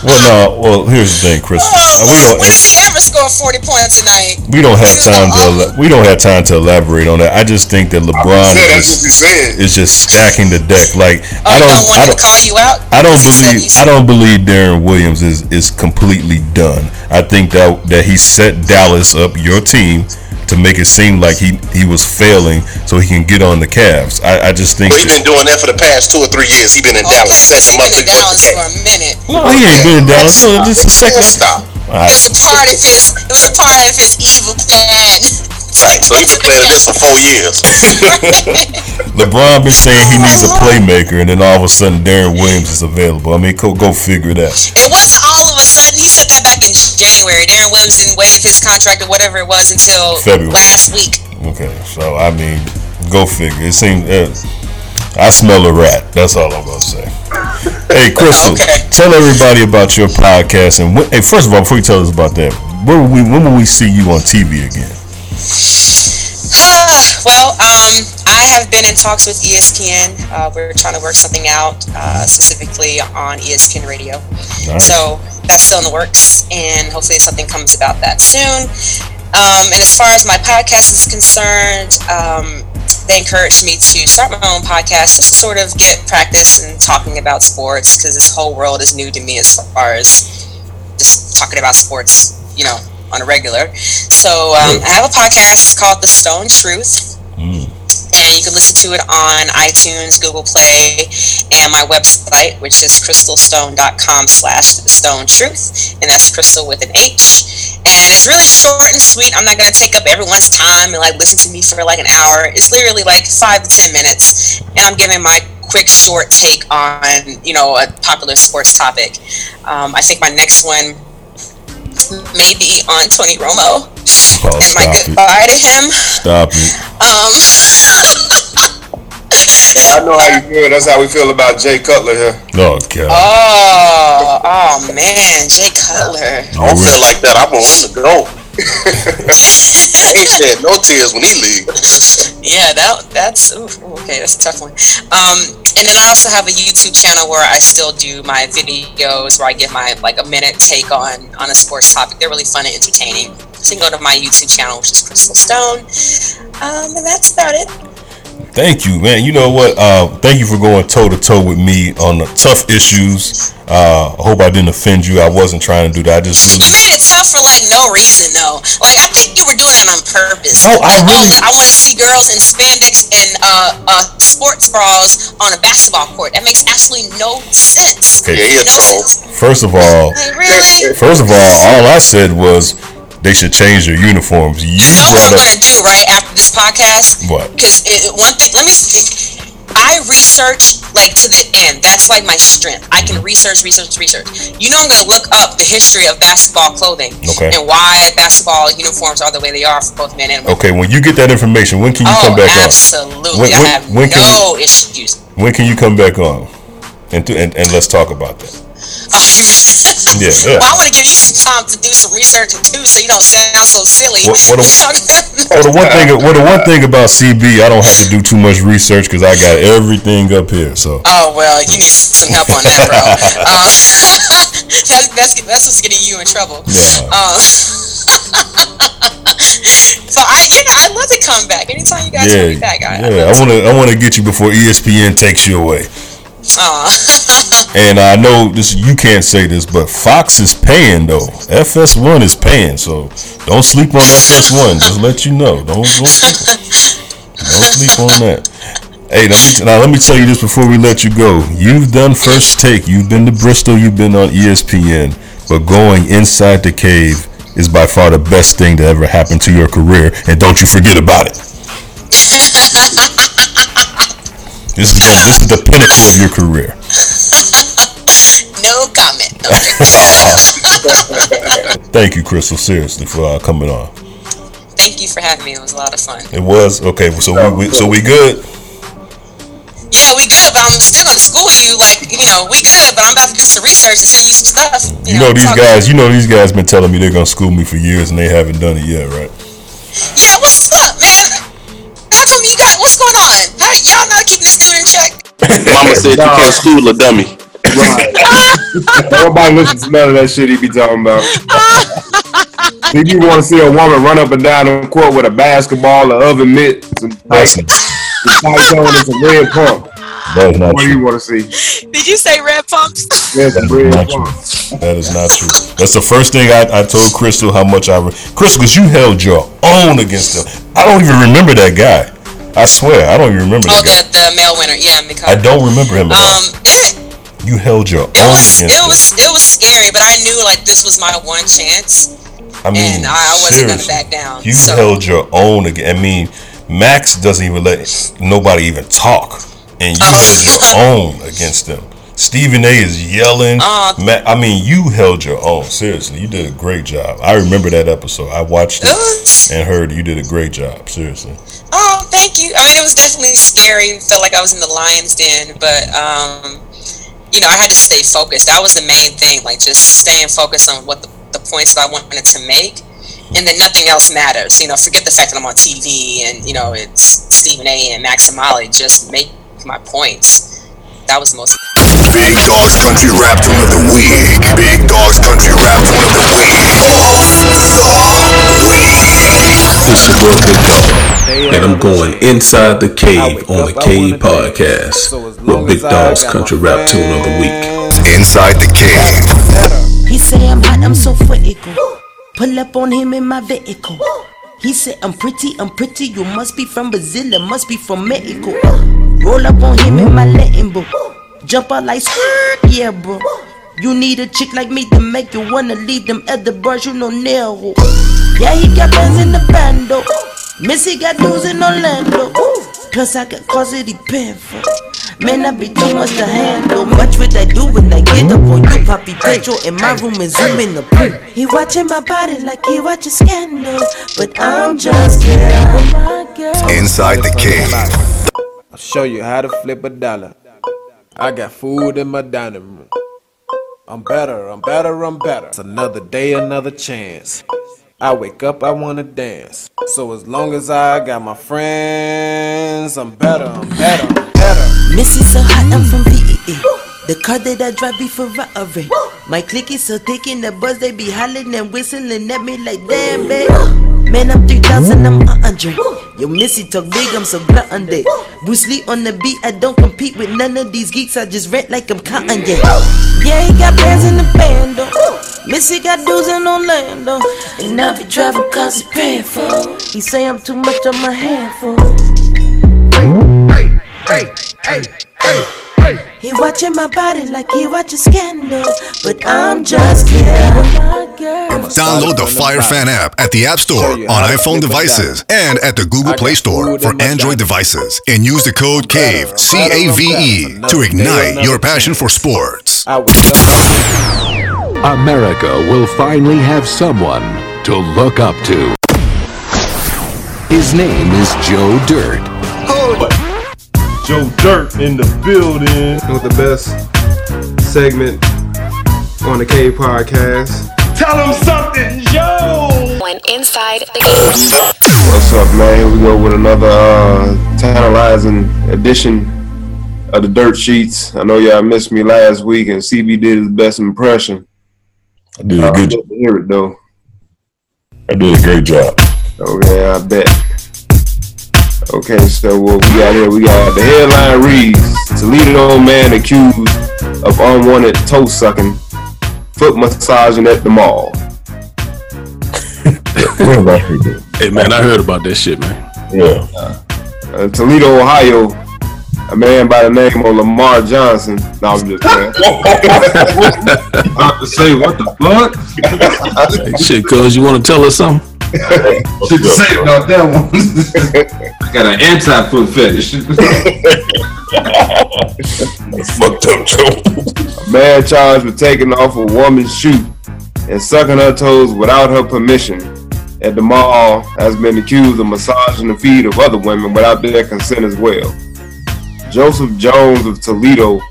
Well, no. Well, here's the thing, Chris. Uh, we don't. When does he ever score 40 points a night? We don't have time to. ela- We don't have time to elaborate on that. I just think that LeBron said, is that's what he said. just, is just stacking the deck. Like Oh, I don't. don't want I to don't. call you out? I don't believe. I don't believe Deron Williams is is completely done. I think that that he set Dallas up, your team, to make it seem like he he was failing, so he can get on the Cavs. I, I just think. But he's been doing that for the past two or three years. He's been in oh, Dallas, setting him up Been in Dallas for a minute. No, he ain't been in Dallas. No, just a second. Stop. All right. It was a part of his. It was a part of his evil plan. Right. So he's been planning this for four years. LeBron been saying he needs a playmaker, and then all of a sudden Deron Williams is available. I mean, go go figure that. It wasn't January. Deron Williams didn't waive his contract or whatever it was until February. last week. Okay, so I mean, go figure. It seems uh, I smell a rat. That's all I'm gonna say. Hey, Crystal, tell everybody about your podcast. And when, hey, first of all, before you tell us about that, where will we when will we see you on TV again? Well, um, I have been in talks with ESPN. Uh, we're trying to work something out, uh, specifically on ESPN Radio. Nice. So that's still in the works, and hopefully something comes about that soon. Um, and as far as my podcast is concerned, um, they encouraged me to start my own podcast just to sort of get practice in talking about sports because this whole world is new to me as far as just talking about sports, you know, on a regular. So um, I have a podcast called The Stone Truth. And you can listen to it on iTunes, Google Play, and my website, which is crystalstone.com slash the stone truth. And that's crystal with an H. And It's really short and sweet. I'm not gonna take up everyone's time and like listen to me for like an hour. It's literally like five to ten minutes, and I'm giving my quick, short take on you know a popular sports topic. Um, I think my next one may be on Tony Romo Oh, and my stop it. goodbye to him. Stop it. Um, I know how you feel. That's how we feel about Jay Cutler here. Oh God. oh, oh man, Jay Cutler. I don't feel like that. I want him to go. Ain't shed no tears when he leaves. Yeah, that that's ooh, okay. That's a tough one. Um, and then I also have a YouTube channel where I still do my videos where I give my like a minute take on on a sports topic. They're really fun and entertaining. So you can go to my YouTube channel, which is Crystal Stone. Um, and that's about it. Thank you, man. You know what? Uh, thank you for going toe to toe with me on the tough issues. Uh, I hope I didn't offend you. I wasn't trying to do that. I just You made it tough for like no reason though. Like I purpose. No, I Like, really- Oh, I want to see girls in spandex and uh, uh, sports bras on a basketball court. That makes absolutely no sense. Okay. Yeah, he a No troll. sense. First of all, Like really. first of all, all I said was they should change their uniforms. You You know what I'm brought gonna do right after this podcast? What? Because one thing, let me. I research like to the end. That's like my strength. I can research, research, research. You know, I'm gonna look up the history of basketball clothing Okay. and why basketball uniforms are the way they are for both men and women. Okay, when you get that information, when can you oh, come back absolutely. When- I have when no issues. on? When can you come back on? And, to, and and let's talk about that. Yeah, yeah. Well, I want to give you some time to do some research too, so you don't sound so silly. What- what Well, the one thing, well, the one thing about CB, I don't have to do too much research because I got everything up here. So Oh well, you need some help on that, bro. Um, that's, that's that's what's getting you in trouble. Um, so I, you know, I'd love to come back anytime you guys yeah, want me back. I, yeah, I want to, I want to get you before ESPN takes you away. Aw. And I know this, you can't say this, but Fox is paying though. FS1 is paying, so don't sleep on FS1. Just let you know. Don't, don't sleep. Don't sleep on that. Hey, let me, now let me tell you this before we let you go. You've done first take. You've been to Bristol. You've been on ESPN. But going inside the cave is by far the best thing to ever happen to your career. And don't you forget about it. This is this is the pinnacle of your career. No comment. Thank you, Crystal. Seriously, for uh, coming on. Thank you for having me. It was a lot of fun. It was okay. So we, we so we good. Yeah, we good, but I'm still gonna school you. Like, you know, we good, but I'm about to do some research and send you some stuff. You know these guys. You know these guys been telling me they're gonna school me for years and they haven't done it yet, right? Yeah, what's up, man? How come you got? What's going on? How y'all not keeping the student in check? Mama said you can't school a dummy. Nobody listens to none of that shit he be talking about. if you want to see a woman run up and down the court with a basketball, a oven mitt, some tight, some tight on, and some red pump. That is not What do you want to see? Did you say red pumps? Yeah, some That is red not pump. true. That is not true. That's the first thing I, I told Crystal how much I re- Crystal, because you held your own against him. I don't even remember that guy. I swear, I don't even remember Oh, that the the male winner. Yeah, guy. because I don't remember him at all. um, it, You held your it own was against it was it was scary, but I knew like this was my one chance, I mean, and I, I wasn't gonna back down. You so held your own again. I mean, Max doesn't even let nobody even talk, and you Oh. held your own against them. Stephen A. is yelling. Uh. Ma- I mean, you held your own. Seriously, you did a great job. I remember that episode. I watched it it and heard you did a great job. Seriously. Oh, thank you. I mean, it was definitely scary. Felt like I was in the lion's den, but um, you know, I had to stay focused. That was the main thing. Like just staying focused on what the, the points that I wanted to make, and then nothing else matters. You know, forget the fact that I'm on TV and you know it's Stephen A. and Max and Molly. Just make my points. That was the most. Big Dogs Country Rap Tune of the Week. Big Dogs Country Rap Tune of the Week. It's your boy Big Dog, and I'm going inside the cave on the Cave Podcast with Big Dog's Country Rap Tune of the Week. Inside the Cave. He say I'm hot, I'm so critical. Pull up on him in my vehicle. He said I'm pretty, I'm pretty. You must be from Brazil, it must be from Mexico. Roll up on him in my Latin book. Jump out like skirt, yeah, bro. You need a chick like me to make you wanna leave them other bars you know narrow. Yeah, he got bands in the bando. Missy got dudes in Orlando. Plus I got cause it depend for. Man, I be too much to handle. Much what I do when I get up on you, Poppy Pedro in my room and zoom in the pool. He watching my body like he watching scandal, but I'm just kidding. My girl. Inside the cave. I'll show you how to flip a dollar. I got food in my dining room. I'm better, I'm better, I'm better. It's another day, another chance. I wake up, I wanna dance. So as long as I got my friends, I'm better, I'm better, I'm better. Missy so hot, I'm from VEE. The car that I drive be Ferrari. My clique is so thick in the buzz, they be hollering and whistling at me like damn, babe. Man, I'm 3000, I'm a hundred. Yo, Missy talk big, I'm so glutton day. Bruce Lee on the beat, I don't compete with none of these geeks, I just rent like I'm cotton, yeah. Yeah, he got bands in the bando. Missy got dudes in Orlando. And I be driving cause he paying for. He say I'm too much on my handful. Hey, hey, hey, hey, hey. He watching my body like he watching scandal. But I'm just kidding. My girl. Download the Fire Fan app at the App Store on iPhone devices and at the Google Play Store for Android devices. And use the code CAVE, C A V E, to ignite your passion for sports. America will finally have someone to look up to. His name is Joe Dirt. Joe Dirt in the building. With the best segment on the K podcast. Tell him something, Joe. When inside the cave. What's up, man? Here we go with another uh, tantalizing edition of the Dirt Sheets. I know y'all missed me last week, and CB did his best impression. I did a good job. to hear it though. I did a great job. Oh yeah, I bet. Okay, so what we got here? We got the headline reads: Toledo man accused of unwanted toe sucking, foot massaging at the mall. Hey man, I heard about that shit, man. Yeah. Uh, Toledo, Ohio, a man by the name of Lamar Johnson. No, I'm just saying. About to say what the fuck? Hey, shit, cuz you want to tell us something? Should say about that one. I got an anti-foot fetish. Fucked up, Joe. A man charged with taking off a woman's shoe and sucking her toes without her permission at the mall has been accused of massaging the feet of other women without their consent as well. Joseph Jones of Toledo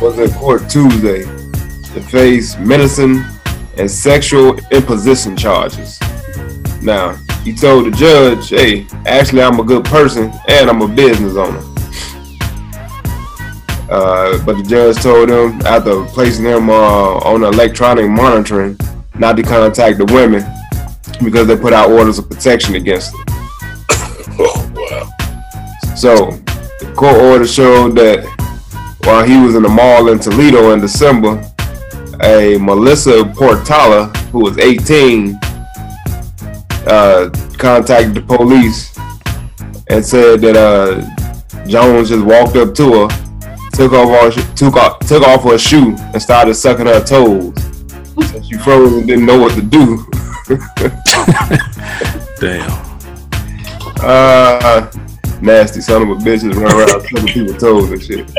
was in court Tuesday to face menacing and sexual imposition charges. Now, he told the judge, hey, actually, I'm a good person and I'm a business owner. Uh, but the judge told him after placing him uh, on electronic monitoring not to contact the women because they put out orders of protection against them. So, the court order showed that while he was in the mall in Toledo in December, a Melissa Portala, who was 18, uh, contacted the police and said that uh, Jones just walked up to her, took off her, took off, took off her shoe, and started sucking her toes. So she froze and didn't know what to do. Damn. Uh, nasty son of a bitches run around sucking people's toes and shit.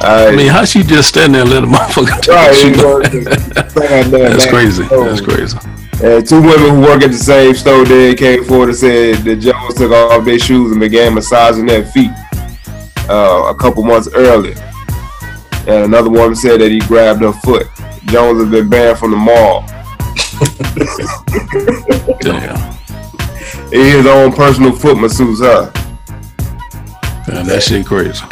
I mean, how she just stand there and let a motherfucker Right, you know, just stand there and That's crazy. toes. That's crazy. And two women who work at the same store then came forward and said that Jones took off their shoes and began massaging their feet uh, a couple months earlier. And another woman said that he grabbed her foot. Jones has been banned from the mall. Damn. His own personal foot masseuse her. Man, that shit crazy.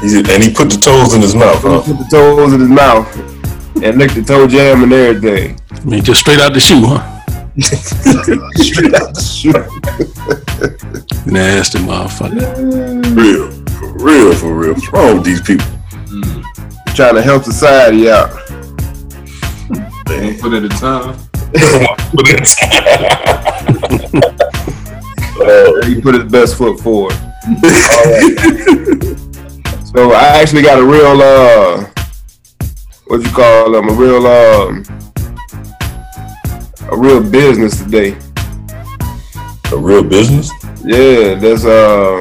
He's, and he put the toes in his mouth, He huh? put the toes in his mouth and licked the toe jam and everything. I mean, just straight out the shoe, huh? Straight out the shoe. Nasty motherfucker. Real. For real, for real. What's wrong with these people? Trying to help society out. One foot at a time. He put his best foot forward. Right. So I actually got a real uh, what you call them? A real um, a real business today. A real business? Yeah, that's um,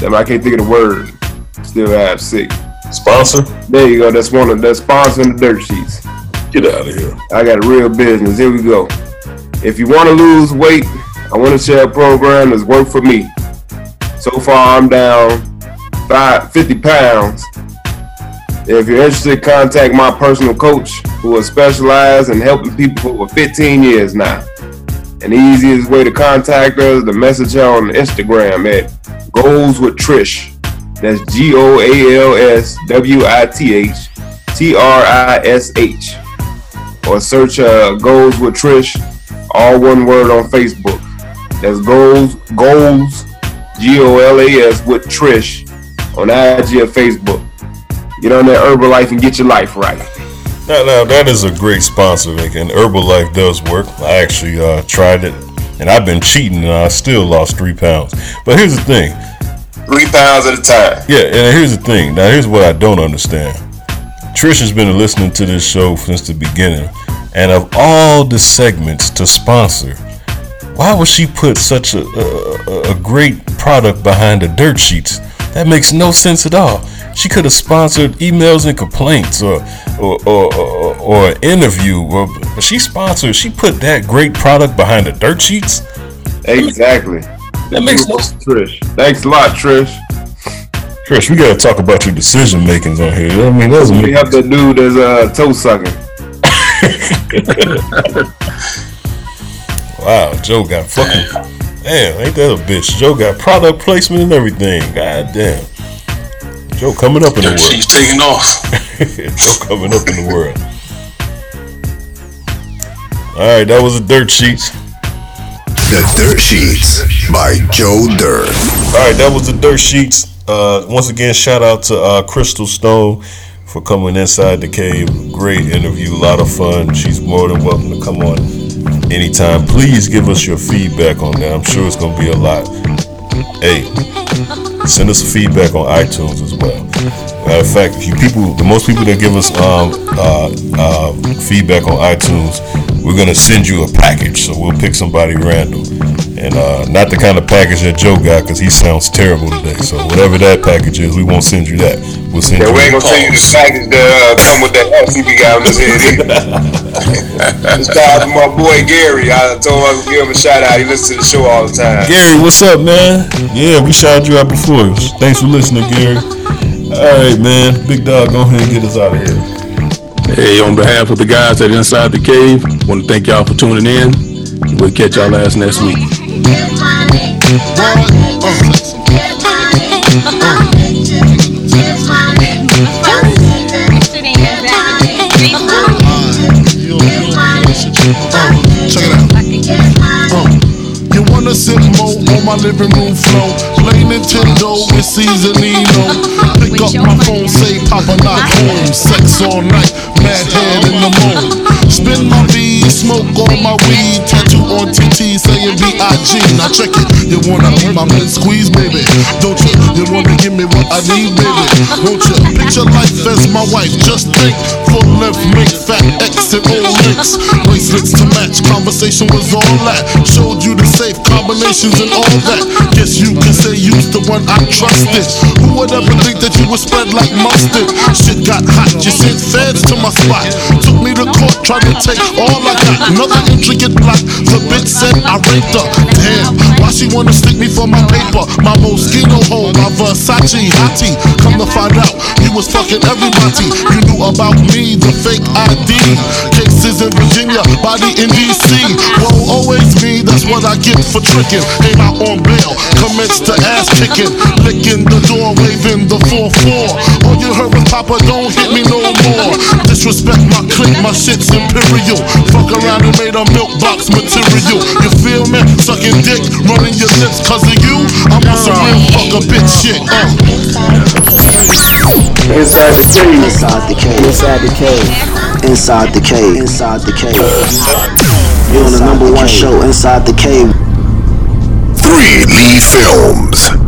damn, I can't think of the word. Still have sick. Sponsor? There you go. That's one of that's sponsoring the dirt sheets. Get out of here. I got a real business. Here we go. If you want to lose weight, I want to share a program that's worked for me. So far, I'm down five, 50 pounds. If you're interested, contact my personal coach who has specialized in helping people for 15 years now. And the easiest way to contact us is to message her on Instagram at Goals with Trish. That's G O A L S W I T H T R I S H. Or search uh, Goals with Trish, all one word on Facebook. That's Goals, Goals, G O L A S with Trish on IG or Facebook. Get on that Herbalife and get your life right. Now, now that is a great sponsor, Nick, and Herbalife does work. I actually uh, tried it, and I've been cheating, and I still lost three pounds. But here's the thing. Three pounds at a time. Yeah, and here's the thing. Now, here's what I don't understand. Trish has been listening to this show since the beginning, and of all the segments to sponsor, why would she put such a, a, a great product behind the dirt sheets? That makes no sense at all. She could have sponsored emails and complaints or or, or, or, or an interview. Or, but she sponsored, she put that great product behind the dirt sheets. Exactly. That makes no sense. Trish. Thanks a lot, Trish. Trish, we gotta talk about your decision makings on here. I mean, that's We have the dude that's a uh, toe sucker. Wow, Joe got fucking. Damn, ain't that a bitch? Joe got product placement and everything. God damn. Joe coming up in the world. She's taking off. Joe coming up in the world. All right, that was the dirt sheets. The Dirt Sheets by Joe Dirt. All right, that was the dirt sheets. Uh, once again, shout out to uh, Crystal Stone for coming inside the cave. Great interview, a lot of fun. She's more than welcome to come on anytime. Please give us your feedback on that. I'm sure it's gonna be a lot. Hey, send us feedback on iTunes as well. Matter of fact, if you people, the most people that give us um, uh, uh, feedback on iTunes, we're gonna send you a package. So we'll pick somebody random, and uh, not the kind of package that Joe got because he sounds terrible today. So whatever that package is, we won't send you that. We'll send Yeah, you. we ain't gonna send you the package that uh, come with that LCB guy on his head. Shout out to my boy Gary. I told him I would give him a shout out. He listens to the show all the time. Gary, what's up, man? Yeah, we shouted you out before. Thanks for listening, Gary. All right, man. Big dog, go ahead and get us out of here. Hey, on behalf of the guys that are inside the cave, want to thank y'all for tuning in. We'll catch y'all ass next week. Check it out. Wanna sit more on my living room floor? Play Nintendo with Cease and Nino. Pick up my phone, say Papa not home. Sex all night, mad head in the moon. Spin my V, smoke all my weed. On TT saying B.I.G. Now check it. You wanna be my mid squeeze, baby? Don't you? You wanna give me what I need, baby? Won't you? Picture life as my wife. Just think. Full length, make fat X and O links. Bracelets to match. Conversation was all that. Showed you the safe combinations and all that. Guess you can say you's the one I trusted. Who would ever think that you would spread like mustard? Shit got hot. You sent feds to my spot. Took me to court, tried to take all I got. Another intricate plot. The bitch said I raped her. Damn, why she wanna stick me for my paper? My Moschino hole, my Versace hottie. Come to find out, you was fucking everybody. You knew about me, the fake ID. Cases in Virginia, body in DC. Whoa, always me, that's what I get for tricking. Came out on bail, commenced to ass kicking. Licking the door, waving the 4-4. All you heard was Papa, don't hit me no more. Disrespect my clique, my shit's imperial. Fuck around and made a milk box material. You feel me? Sucking dick, running your lips cause of you. I'm on some real fuck a bitch shit. Uh. Inside the cave. Inside the cave. Inside the cave. Inside the cave. Inside the cave. You're on the number one show, Inside the Cave. Three Lee Films.